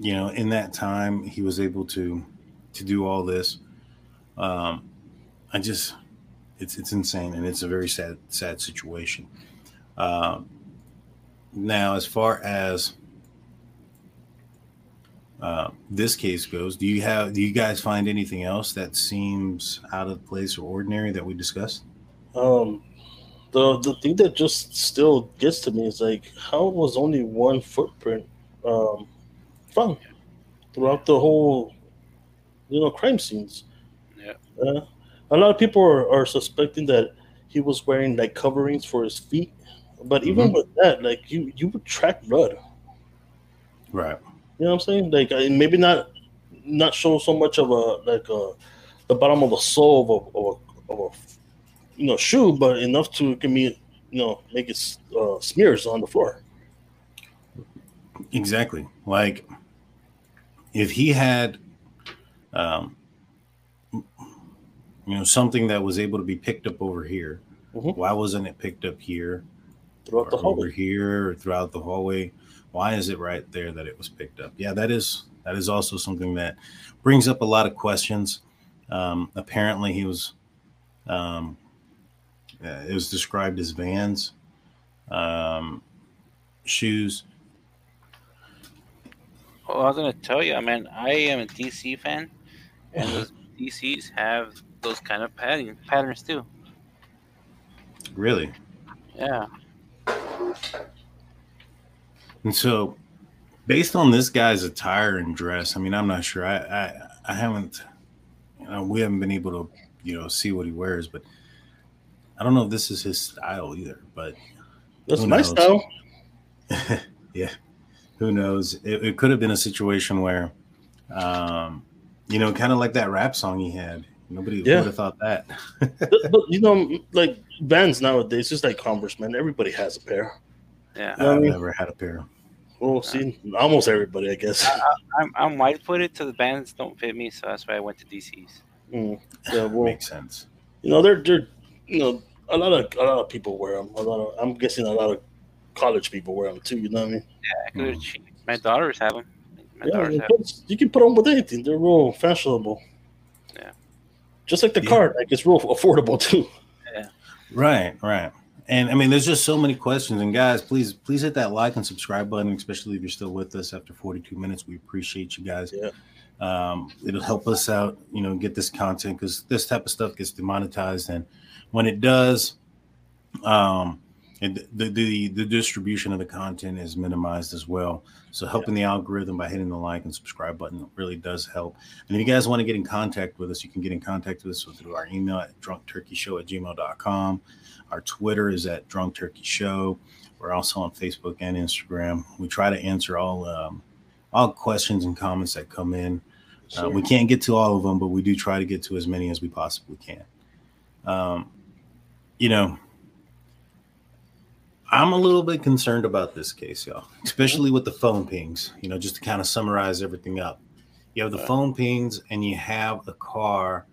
you know, in that time he was able to to do all this. Um, I just, it's it's insane, and it's a very sad sad situation. Um, now, as far as uh, this case goes, do you have do you guys find anything else that seems out of place or ordinary that we discussed?
Um, the the thing that just still gets to me is like, how was only one footprint um, found? throughout the whole, you know, crime scenes.
Yeah.
Uh, a lot of people are, are suspecting that he was wearing like coverings for his feet, but even
Mhm.
with that, like you you would track blood.
Right.
You know what I'm saying? Like maybe not not show so much of a like a the bottom of the sole of a, of a, of a you know shoe, but enough to give me you know make it uh, smears on the floor.
Exactly. Like if he had um you know something that was able to be picked up over here,
Mhm.
why wasn't it picked up here
throughout the
or over
hallway.
here or throughout the hallway? Why is it right there that it was picked up? Yeah, that is that is also something that brings up a lot of questions. Um, apparently, he was um, uh, it was described as Vans um, shoes.
Well, I was gonna tell you, I mean, I am a DC fan, and those DCs have those kind of pattern patterns too.
Really,
Yeah.
And so, based on this guy's attire and dress, I mean, I'm not sure. I I, I haven't, you know, we haven't been able to, you know, see what he wears, but I don't know if this is his style either. But
That's
Who
my
knows?
style. [LAUGHS]
yeah, who knows? It, it could have been a situation where, um, you know, kind of like that rap song he had. Nobody
Yeah.
would have thought that.
but, but, you know, like Vans nowadays, just like Converse, man. Everybody has a pair.
Yeah.
know what I
I've
mean?
never had a pair.
Well, see, almost everybody, I guess.
I'm I'm wide footed, so the Vans don't fit me, so that's why I went to DCs.
Mm. Yeah, well,
Makes sense.
you know, they're they're you know a lot of a lot of people wear them. A lot of I'm guessing a lot of college people wear them too. You know what I mean?
Yeah, 'cause they're. My daughters have them. My
Yeah, you, put, you can put them with anything. They're real fashionable.
Yeah.
Just like the
Yeah.
card, like it's real affordable [LAUGHS] too. Yeah.
Right, right. And I mean, there's just so many questions. And guys, please, please hit that like and subscribe button, especially if you're still with us after 42 minutes. We appreciate you guys.
Yeah.
Um, it'll help us out, you know, get this content because this type of stuff gets demonetized, and when it does, um, it, the, the the distribution of the content is minimized as well. So helping the algorithm by hitting the like and subscribe button really does help. And if you guys want to get in contact with us, you can get in contact with us through our email at drunkturkeyshow at gmail.com. Our Twitter is at Drunk Turkey Show. We're also on Facebook and Instagram. We try to answer all um, all questions and comments that come in. Uh, we can't get to all of them, but we do try to get to as many as we possibly can. Um, you know, I'm a little bit concerned about this case, y'all, especially with the phone pings. You know, just to kind of summarize everything up. You have the phone pings, and you have a car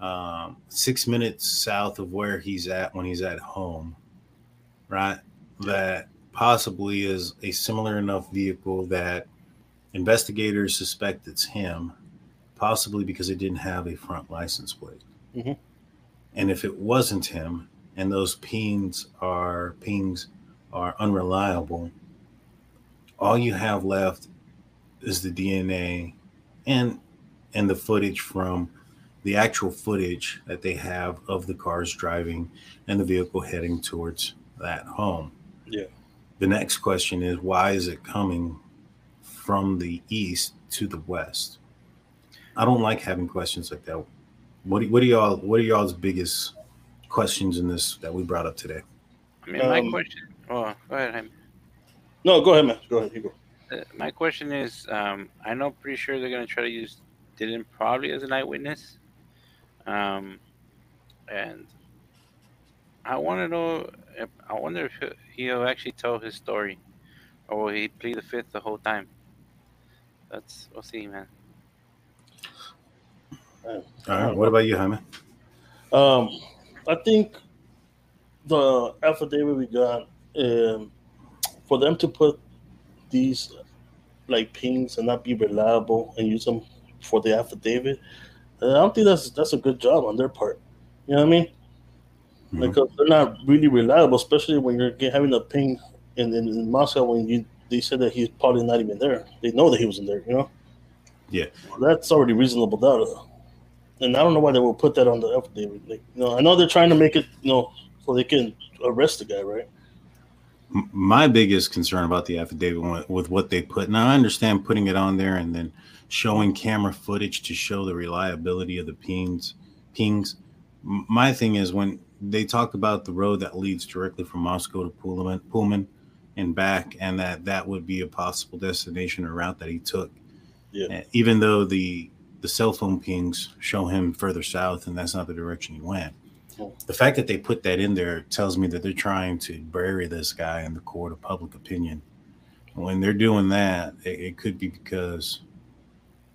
um, six minutes south of where he's at when he's at home, right? That possibly is a similar enough vehicle that investigators suspect it's him, possibly because it didn't have a front license plate.
Mhm.
And if it wasn't him, and those pings are pings are unreliable, all you have left is the DNA and and the footage from the actual footage that they have of the cars driving and the vehicle heading towards that home.
Yeah.
The next question is why is it coming from the east to the west? I don't like having questions like that. What do, what are y'all what are y'all's biggest questions in this that we brought up today?
I mean, my
Um,
question. Oh, go ahead. Jaime.
No, go ahead, man. Go ahead. You go.
Uh, my question is, um, I know pretty sure they're gonna try to use Dylan probably as an eyewitness, um, and I want to know. If, I wonder if he- he'll actually tell his story, or will he plead the fifth the whole time? That's we'll see, man.
All right. What about you, Jaime?
Um, I think the affidavit we got um, for them to put these like pings and not be reliable and use them for the affidavit. uh, I don't think that's that's a good job on their part. You know what I mean?
Mhm.
Because they're not really reliable, especially when you're having a ping in, in, in Moscow when you they said that he's probably not even there. They know that he wasn't there. You know?
Yeah.
Well, that's already reasonable doubt. And I don't know why they will put that on the affidavit. Like, you know, I know they're trying to make it, you know, so they can arrest the guy, right?
My biggest concern about the affidavit with, what they put now i understand putting it on there and then showing camera footage to show the reliability of the pings. Pings. My thing is when they talk about the road that leads directly from Moscow to Pullman, Pullman and back, and that that would be a possible destination or route that he took.
Yeah.
Uh, Even though the the cell phone pings show him further south, and that's not the direction he went. The fact that they put that in there tells me that they're trying to bury this guy in the court of public opinion. When they're doing that, it, it could be because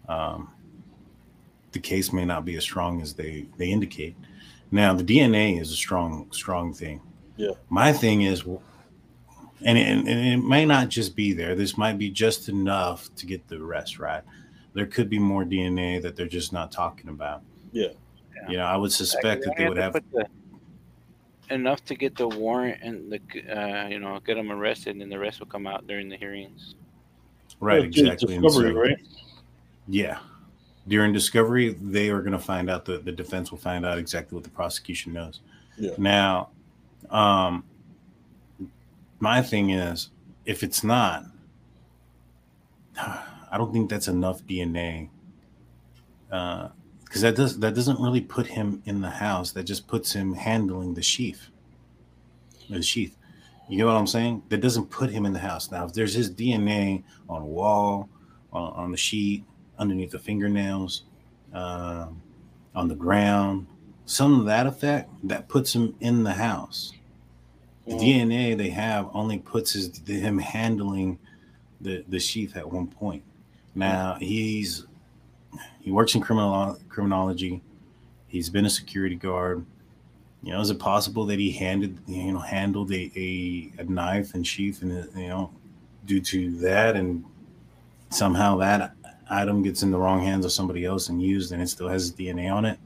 um, the case may not be as strong as they they indicate. Now, the DNA is a strong strong thing.
Yeah.
My thing is, and it, and it may not just be there. This might be just enough to get the arrest right. There could be more DNA that they're just not talking about.
Yeah.
You know, I would suspect that they would have.
the, enough to get the warrant and the uh, you know get them arrested, and the rest will come out during the hearings.
Right,
Yeah,
exactly.
Discovery,
so-
right?
Yeah. During discovery, they are going to find out the, the defense will find out exactly what the prosecution knows.
Yeah.
Now, um, my thing is, if it's not, [SIGHS] I don't think that's enough DNA. Because that does that doesn't really put him in the house. That just puts him handling the sheath. The sheath. You get what I'm saying? That doesn't put him in the house. Now, if there's his DNA on a wall, on, on the sheet, underneath the fingernails, um, on the ground, some of that effect that puts him in the house. The
Mhm.
DNA they have only puts his him handling the the sheath at one point. Now he's he works in criminal criminology. He's been a security guard. You know, is it possible that he handed you know handled a a, a knife and sheath and you know due to that and somehow that item gets in the wrong hands of somebody else and used and it still has DNA on it?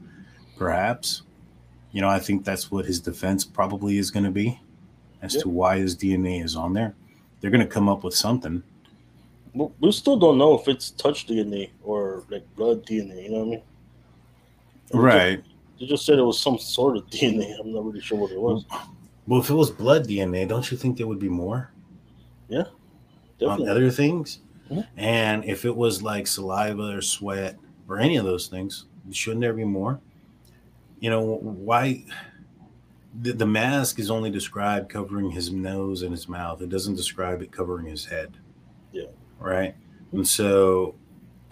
Perhaps. You know, I think that's what his defense probably is going to be as
Yeah.
to why his DNA is on there. They're going to come up with something.
We- We still don't know if it's touch DNA or like blood DNA. You know what I mean? They
Right.
just- They just said it was some sort of [LAUGHS] DNA. I'm not really sure what it was.
Well, if it was blood DNA, don't you think there would be more Yeah. on
Definitely.
other things?
Mhm.
And if it was like saliva or sweat or any of those things, shouldn't there be more? You know, why? The, the mask is only described covering his nose and his mouth. It doesn't describe it covering his head.
Yeah.
Right. And so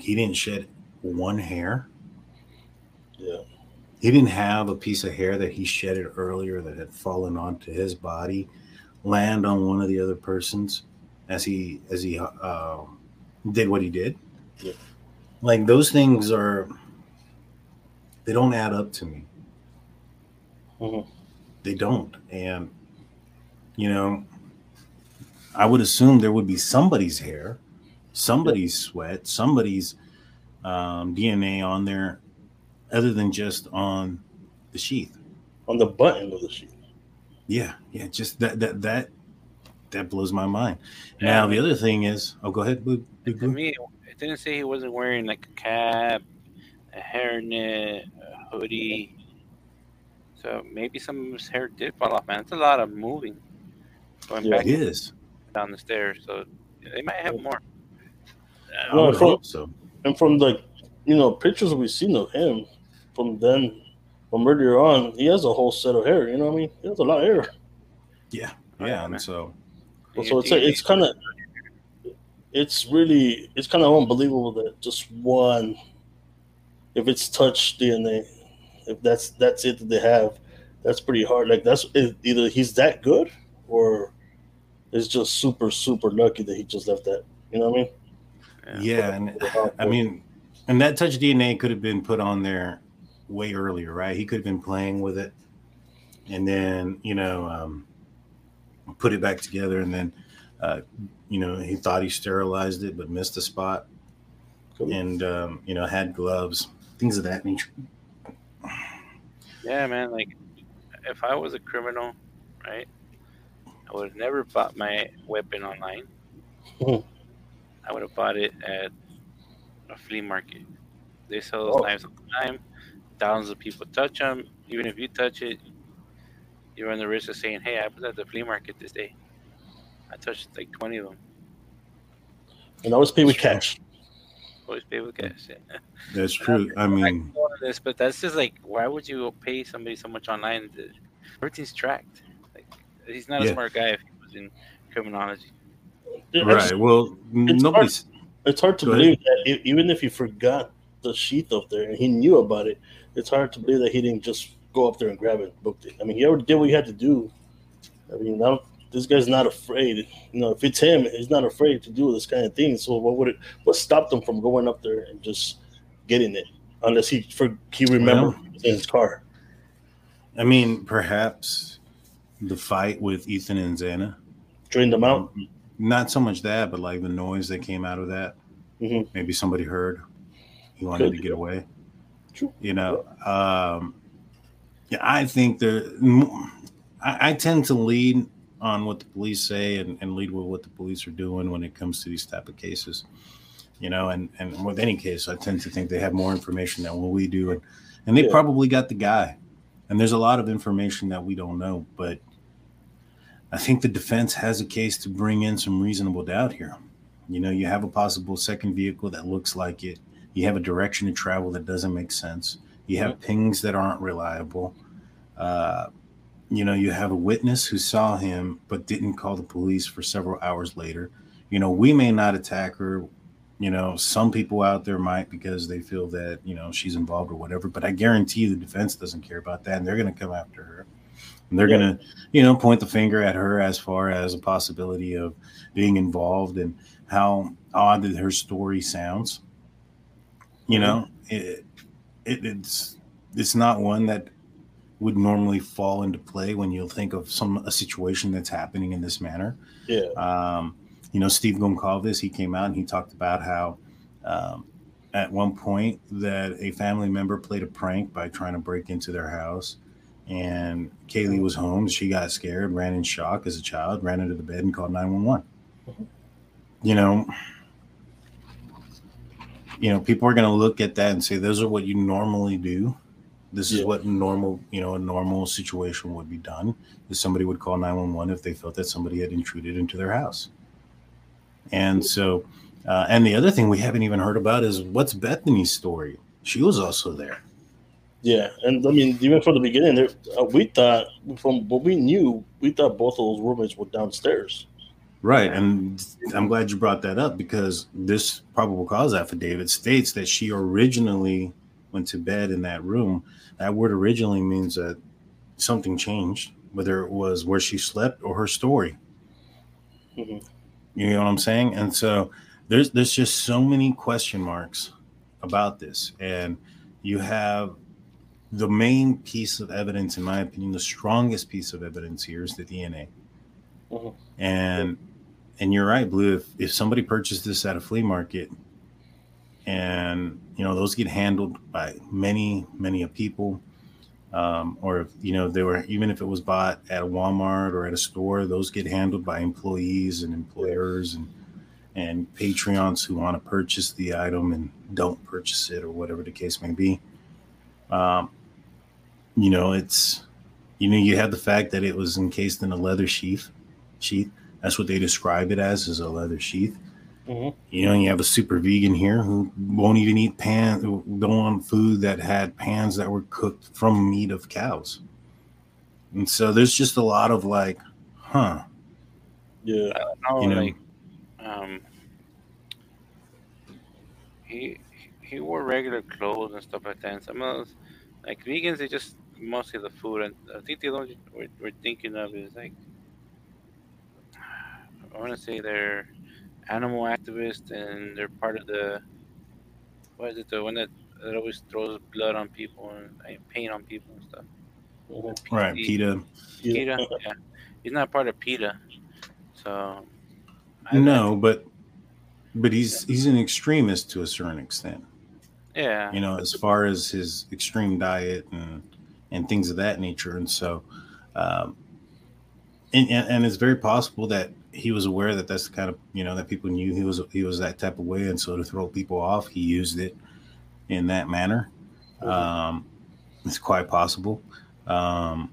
he didn't shed one hair.
Yeah.
He didn't have a piece of hair that he shedded earlier that had fallen onto his body land on one of the other persons as he as he uh, did what he did.
Yeah.
Like those things are they don't add up to me.
Mhm.
They don't, and you know, I would assume there would be somebody's hair, somebody's sweat, somebody's um, DNA on there, other than just on the sheath.
On the button of the sheet.
Yeah, yeah, just that that that that blows my mind. Now the other thing is, oh, go ahead, Boo. Boo,
To me, it didn't say he wasn't wearing like a cap, a hairnet, a hoodie. So maybe some of his hair did fall off, man. It's a lot of moving going
Yeah.
back
It is.
down the stairs. So they might have more.
I
No,
would
from-
hope so.
And from like you know pictures we've seen of him from then from earlier on, he has a whole set of hair. You know what I mean? He has a lot of hair.
Yeah,
Oh,
yeah,
yeah,
and
man.
so
So it's like, it's kind of it's really it's kind of unbelievable that just one if it's touch DNA if that's that's it that they have that's pretty hard like that's either he's that good or it's just super super lucky that he just left that you know what I mean
yeah, and I mean, and that touch DNA could have been put on there way earlier, right? He could have been playing with it, and then you know, um, put it back together, and then uh, you know, he thought he sterilized it, but missed the spot,
Cool.
and um, you know, had gloves, things of that nature.
Yeah, man. Like, if I was a criminal, right, I would have never bought my weapon online. [LAUGHS] I would have bought it at a flea market. They sell those
Oh.
knives all the time. Thousands of people touch them. Even if you touch it, you run the risk of saying, "Hey, I was at the flea market this day. I touched like 20 of them."
and I always pay with cash
always pay with cash. Yeah.
That's [LAUGHS] true. I mean,
this, but that's just like, why would you pay somebody so much online? To, everything's tracked. Like, he's not
Yeah.
a smart guy if he was in criminology.
Right. Well,
It's
nobody's.
It's hard to
Go ahead.
believe that even if he forgot the sheath up there and he knew about it, it's hard to believe that he didn't just go up there and grab it and booked it. I mean, he already did what he had to do. I mean, now this guy's not afraid. You know, if it's him, he's not afraid to do this kind of thing. So what would it? What stopped him from going up there and just getting it? Unless he for he remembered was in his car.
I mean, perhaps the fight with Ethan and Xana.
Drained them out. Mm-hmm.
Not so much that, but like the noise that came out of that.
Mhm.
Maybe somebody heard. He wanted
Could
to get away.
True.
You know, um, yeah, I think there. I, I tend to lead on what the police say and, and lead with what the police are doing when it comes to these type of cases. You know, and and with any case, I tend to think they have more information than what we do, and and they
Yeah.
probably got the guy. And there's a lot of information that we don't know, but I think the defense has a case to bring in some reasonable doubt here. You know, you have a possible second vehicle that looks like it. You have a direction of travel that doesn't make sense. You have pings that aren't reliable. Uh, you know, you have a witness who saw him but didn't call the police for several hours later. You know, we may not attack her. You know, some people out there might because they feel that, you know, she's involved or whatever. But I guarantee you the defense doesn't care about that. And they're going to come after her. And they're
Yeah.
going to, you know, point the finger at her as far as a possibility of being involved and how odd that her story sounds. You know, it, it, it's it's not one that would normally fall into play when you think of some a situation that's happening in this manner.
Yeah.
Um, you know, Steve Goncalves, he came out and he talked about how um, at one point that a family member played a prank by trying to break into their house. And Kaylee was home. She got scared, ran in shock as a child, ran into the bed and called 911. You know, you know, people are going to look at that and say, those are what you normally do. This is what normal, you know, a normal situation would be done. Is somebody would call 911 if they felt that somebody had intruded into their house. And so, uh, and the other thing we haven't even heard about is what's Bethany's story. She was also there.
Yeah, and I mean, even from the beginning, there, uh, we thought from what we knew, we thought both of those roommates were downstairs.
Right. And I'm glad you brought that up because this probable cause affidavit states that she originally went to bed in that room. That word originally means that something changed, whether it was where she slept or her story.
Mhm.
You know what I'm saying? And so there's there's just so many question marks about this. And you have the main piece of evidence, in my opinion, the strongest piece of evidence here is the DNA.
Mhm.
And and you're right, Blue. If if somebody purchased this at a flea market, and you know those get handled by many many of people, um, or if you know they were even if it was bought at a Walmart or at a store, those get handled by employees and employers and and Patreons who want to purchase the item and don't purchase it or whatever the case may be. Um, you know, it's you know you have the fact that it was encased in a leather sheath. Sheath. That's what they describe it as, is a leather sheath.
Mhm.
You know, you have a super vegan here who won't even eat pan, who don't want food that had pans that were cooked from meat of cows. And so there's just a lot of like, huh?
Yeah,
No,
You know.
like, um, he he wore regular clothes and stuff like that. And some of those, like vegans, they just mostly the food. And I think the only we're, we're thinking of is like, I want to say they're animal activists and they're part of the, what is it, the one that, that always throws blood on people and like, paint on people and stuff.
Mhm.
Right,
He-
PETA.
yeah.
PETA, yeah. He's not part of PETA, so. I-
No, but but he's he's an extremist to a certain extent.
Yeah.
you know, as far as his extreme diet and and things of that nature. And so, um, and, and and it's very possible that he was aware that that's the kind of you know that people knew he was he was that type of way, and so to throw people off, he used it in that manner. Um, it's quite possible. Um,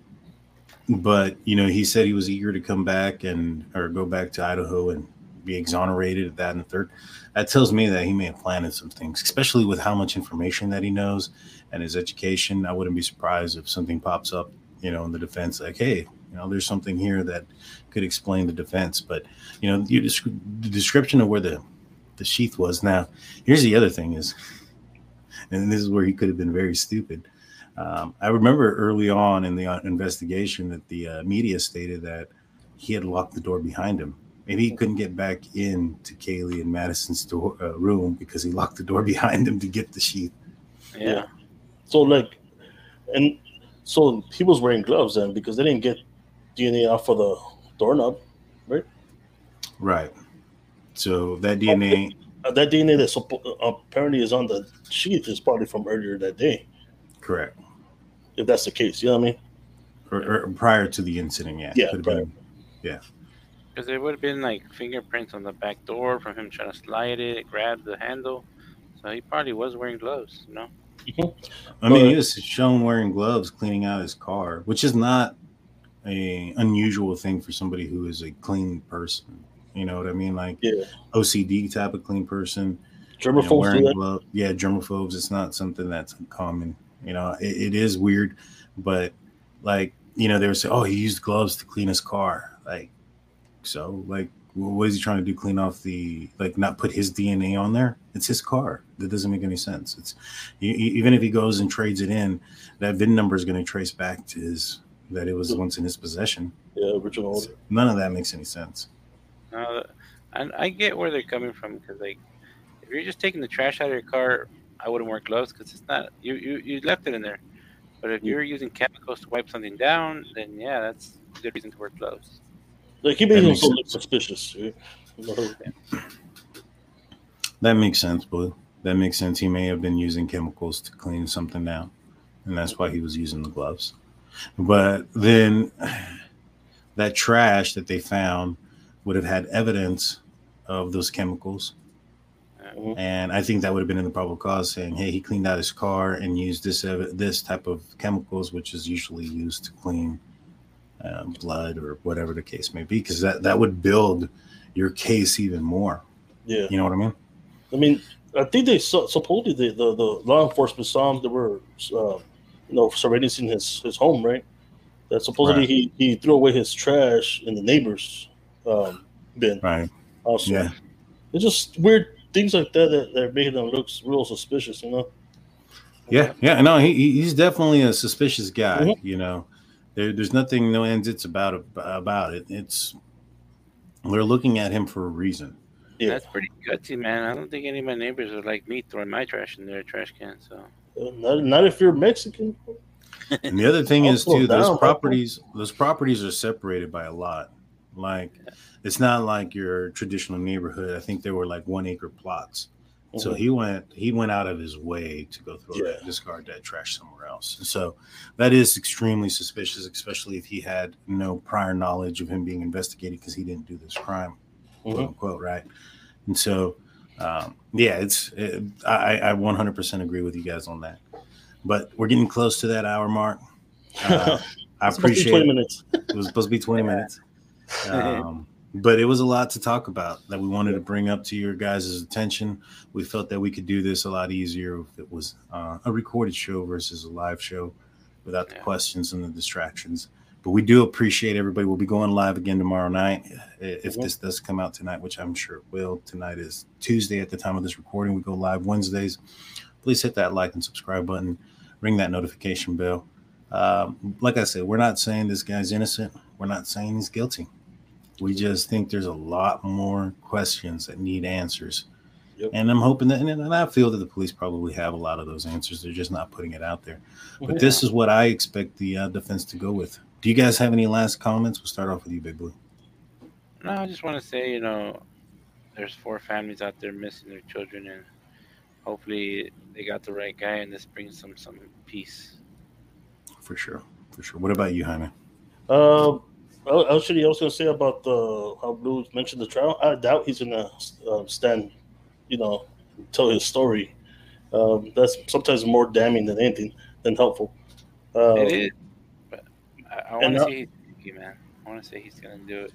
but you know, he said he was eager to come back and or go back to Idaho and be exonerated of that and the third. That tells me that he may have planted some things, especially with how much information that he knows and his education. I wouldn't be surprised if something pops up, you know, in the defense, like, hey, you know, there's something here that could explain the defense. But you know, you the description of where the the sheath was. Now, here's the other thing is, and this is where he could have been very stupid. Um, I remember early on in the uh, investigation that the uh, media stated that he had locked the door behind him. Maybe he couldn't get back into Kaylee and Madison's door, uh, room because he locked the door [LAUGHS] behind him to get the sheath.
Yeah. So like, and so he was wearing gloves then because they didn't get DNA off of the doorknob, right?
Right. So that DNA,
Uh, that DNA that suppo- apparently is on the sheath is probably from earlier that day,
correct,
if that's the case. You know what I mean?
or, or prior to the incident, yeah,
Yeah,
Could have
prior.
been-
Because there would have been like fingerprints on the back door from him trying to slide it, grab the handle. So he probably was wearing gloves, you know?
I mean, he was shown wearing gloves cleaning out his car, which is not a unusual thing for somebody who is a clean person. You know what I mean? Like
Yeah.
OCD type of clean person. you know,
do
wearing gloves. Yeah, germaphobes. It's not something that's common. You know, it, it is weird, but like you know, they were saying, "Oh, he used gloves to clean his car." Like, so like, what is he trying to do? Clean off the like, not put his DNA on there? It's his car. That doesn't make any sense. It's e- even if he goes and trades it in, that VIN number is going to trace back to his that it was once in his possession.
Yeah, original order.
None of that makes any sense.
No, and I get where they're coming from because, like, if you're just taking the trash out of your car, I wouldn't wear gloves because it's not you, you. You left it in there. But if you're using chemicals to wipe something down, then yeah, that's a good reason to wear gloves.
Like he
makes
himself look suspicious. yeah. You know,
That makes sense, Blue. That makes sense. He may have been using chemicals to clean something down, and that's why he was using the gloves. But then [SIGHS] that trash that they found would have had evidence of those chemicals.
Mhm.
And I think that would have been in the probable cause saying, hey, he cleaned out his car and used this this type of chemicals, which is usually used to clean um, blood or whatever the case may be, because that, that would build your case even more.
Yeah.
You know what I mean?
I mean, I think they supposedly the, the, the law enforcement saw him. They were, uh, you know, surveilling his his home, right? That supposedly
Right.
he, he threw away his trash in the neighbor's um, bin.
Right.
Also,
Yeah.
it's just weird things like that that, that are making them look real suspicious. You know?
Yeah, yeah, no, he, he- he's definitely a suspicious guy.
Mhm.
You know, there, there's nothing, no ends it's about about it. It's they're looking at him for a reason.
Yeah.
That's pretty gutsy, man. I don't think any of my neighbors are like me throwing my trash in their trash can. So
Not, not if you're Mexican.
And the other thing is too,
down,
those
Papa.
properties, those properties are separated by a lot. Like, it's not like your traditional neighborhood. I think they were like one acre plots. So
Mhm.
he went he went out of his way to go throw
Yeah.
that discard that trash somewhere else. And so that is extremely suspicious, especially if he had no prior knowledge of him being investigated because he didn't do this crime, quote
Mhm.
unquote, right? And so um, yeah, it's it, I, I 100% agree with you guys on that. But we're getting close to that hour mark. Uh, [LAUGHS] I appreciate
20
it.
minutes.
It was supposed to be 20 [LAUGHS] minutes. Um, but it was a lot to talk about that we wanted to bring up to your guys' attention. We felt that we could do this a lot easier if it was uh, a recorded show versus a live show without the
Yeah.
questions and the distractions. But we do appreciate everybody. We'll be going live again tomorrow night. If
Mhm.
this does come out tonight, which I'm sure it will. Tonight is Tuesday at the time of this recording. We go live Wednesdays. Please hit that like and subscribe button, ring that notification bell. Um, like I said, we're not saying this guy's innocent. We're not saying he's guilty. We just think there's a lot more questions that need answers.
Yep.
And I'm hoping that, and and I feel that the police probably have a lot of those answers. They're just not putting it out there. But
Mhm.
this is what I expect the uh, defense to go with. Do you guys have any last comments? We'll start off with you, Big Blue.
no, I just want to say, you know, there's four families out there missing their children, and hopefully they got the right guy, and this brings some some peace.
For sure. For sure. What about you, Jaime?
Um, well, actually, I was going to say about the how Blue mentioned the trial. I doubt he's going to uh, stand, you know, tell his story. Um, that's sometimes more damning than anything than helpful. Uh,
it is, but I, I want to
see
say he's man. I want to say he's gonna do it.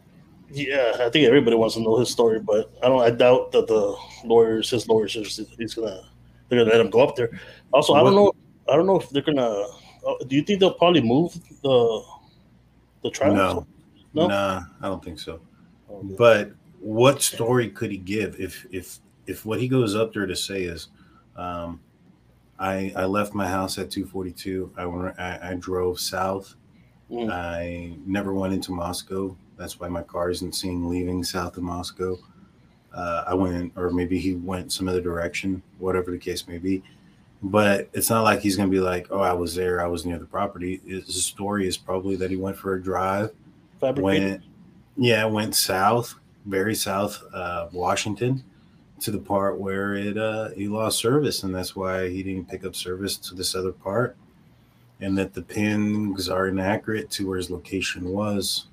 Yeah, I think everybody wants to know his story, but I don't. I doubt that the lawyers, his lawyers, he's gonna they're gonna let him go up there. Also, I don't know. I don't know if they're gonna. Uh, do you think they'll probably move the the trial?
No, no, nah, I don't think so. Okay. But what story could he give if if if what he goes up there to say is, um, I I left my house at 242. I I, I drove south. Mm. I never went into Moscow. That's why my car isn't seen leaving south of Moscow. Uh, I went, or maybe he went some other direction, whatever the case may be. But it's not like he's going to be like, "Oh, I was there. I was near the property." His story is probably that he went for a drive. Went, yeah, went south, very south, uh, Washington, to the part where it uh, he lost service, and that's why he didn't pick up service to this other part, and that the pins are inaccurate to where his location was.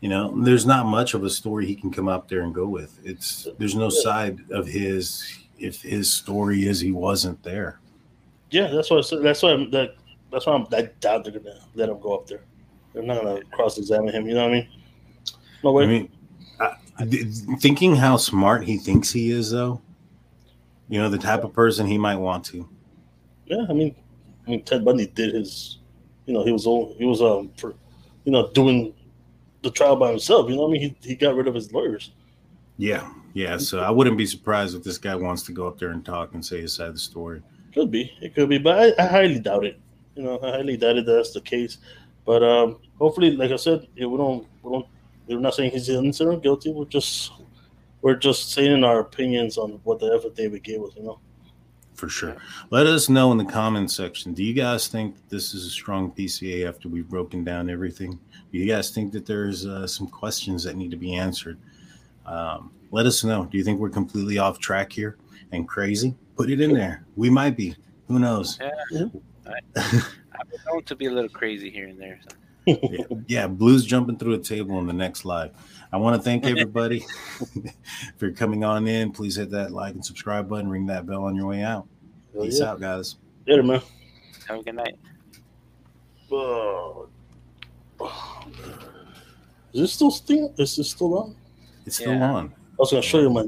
You know, there's not much of a story he can come up there and go with. It's there's no side of his if his story is he wasn't there.
Yeah, that's why. That's why. I'm, that, that's why I'm. I doubt they're gonna let him go up there. They're not gonna cross-examine him. You know what I mean?
No way. I mean, thinking how smart he thinks he is, though. You know the type of person he might want to.
Yeah, I mean, I mean Ted Bundy did his. You know, he was all he was um for, you know, doing the trial by himself. You know, what I mean, he he got rid of his lawyers.
Yeah, yeah. So I wouldn't be surprised if this guy wants to go up there and talk and say his side of the story.
Could be, it could be, but I, I highly doubt it. You know, I highly doubt it that's the case. But um, hopefully, like I said, we don't we don't we're not saying he's innocent or guilty. We're just we're just saying our opinions on what the affidavit gave us. You know.
For sure. Let us know in the comments section. Do you guys think this is a strong PCA after we've broken down everything? Do you guys think that there's uh, some questions that need to be answered? Um, let us know. Do you think we're completely off track here and crazy? Put it in there. We might be. Who knows?
Yeah. [LAUGHS] I, I've been known to be a little crazy here and there. So
yeah, [LAUGHS] yeah, blues jumping through a table in the next live. I want to thank [LAUGHS] everybody [LAUGHS] for coming on in. Please hit that like and subscribe button, ring that bell on your way out. Peace yeah. out, guys.
Later, man.
Have a good night.
Uh, is this still still? Is this still on?
It's still yeah. on.
I was gonna show you my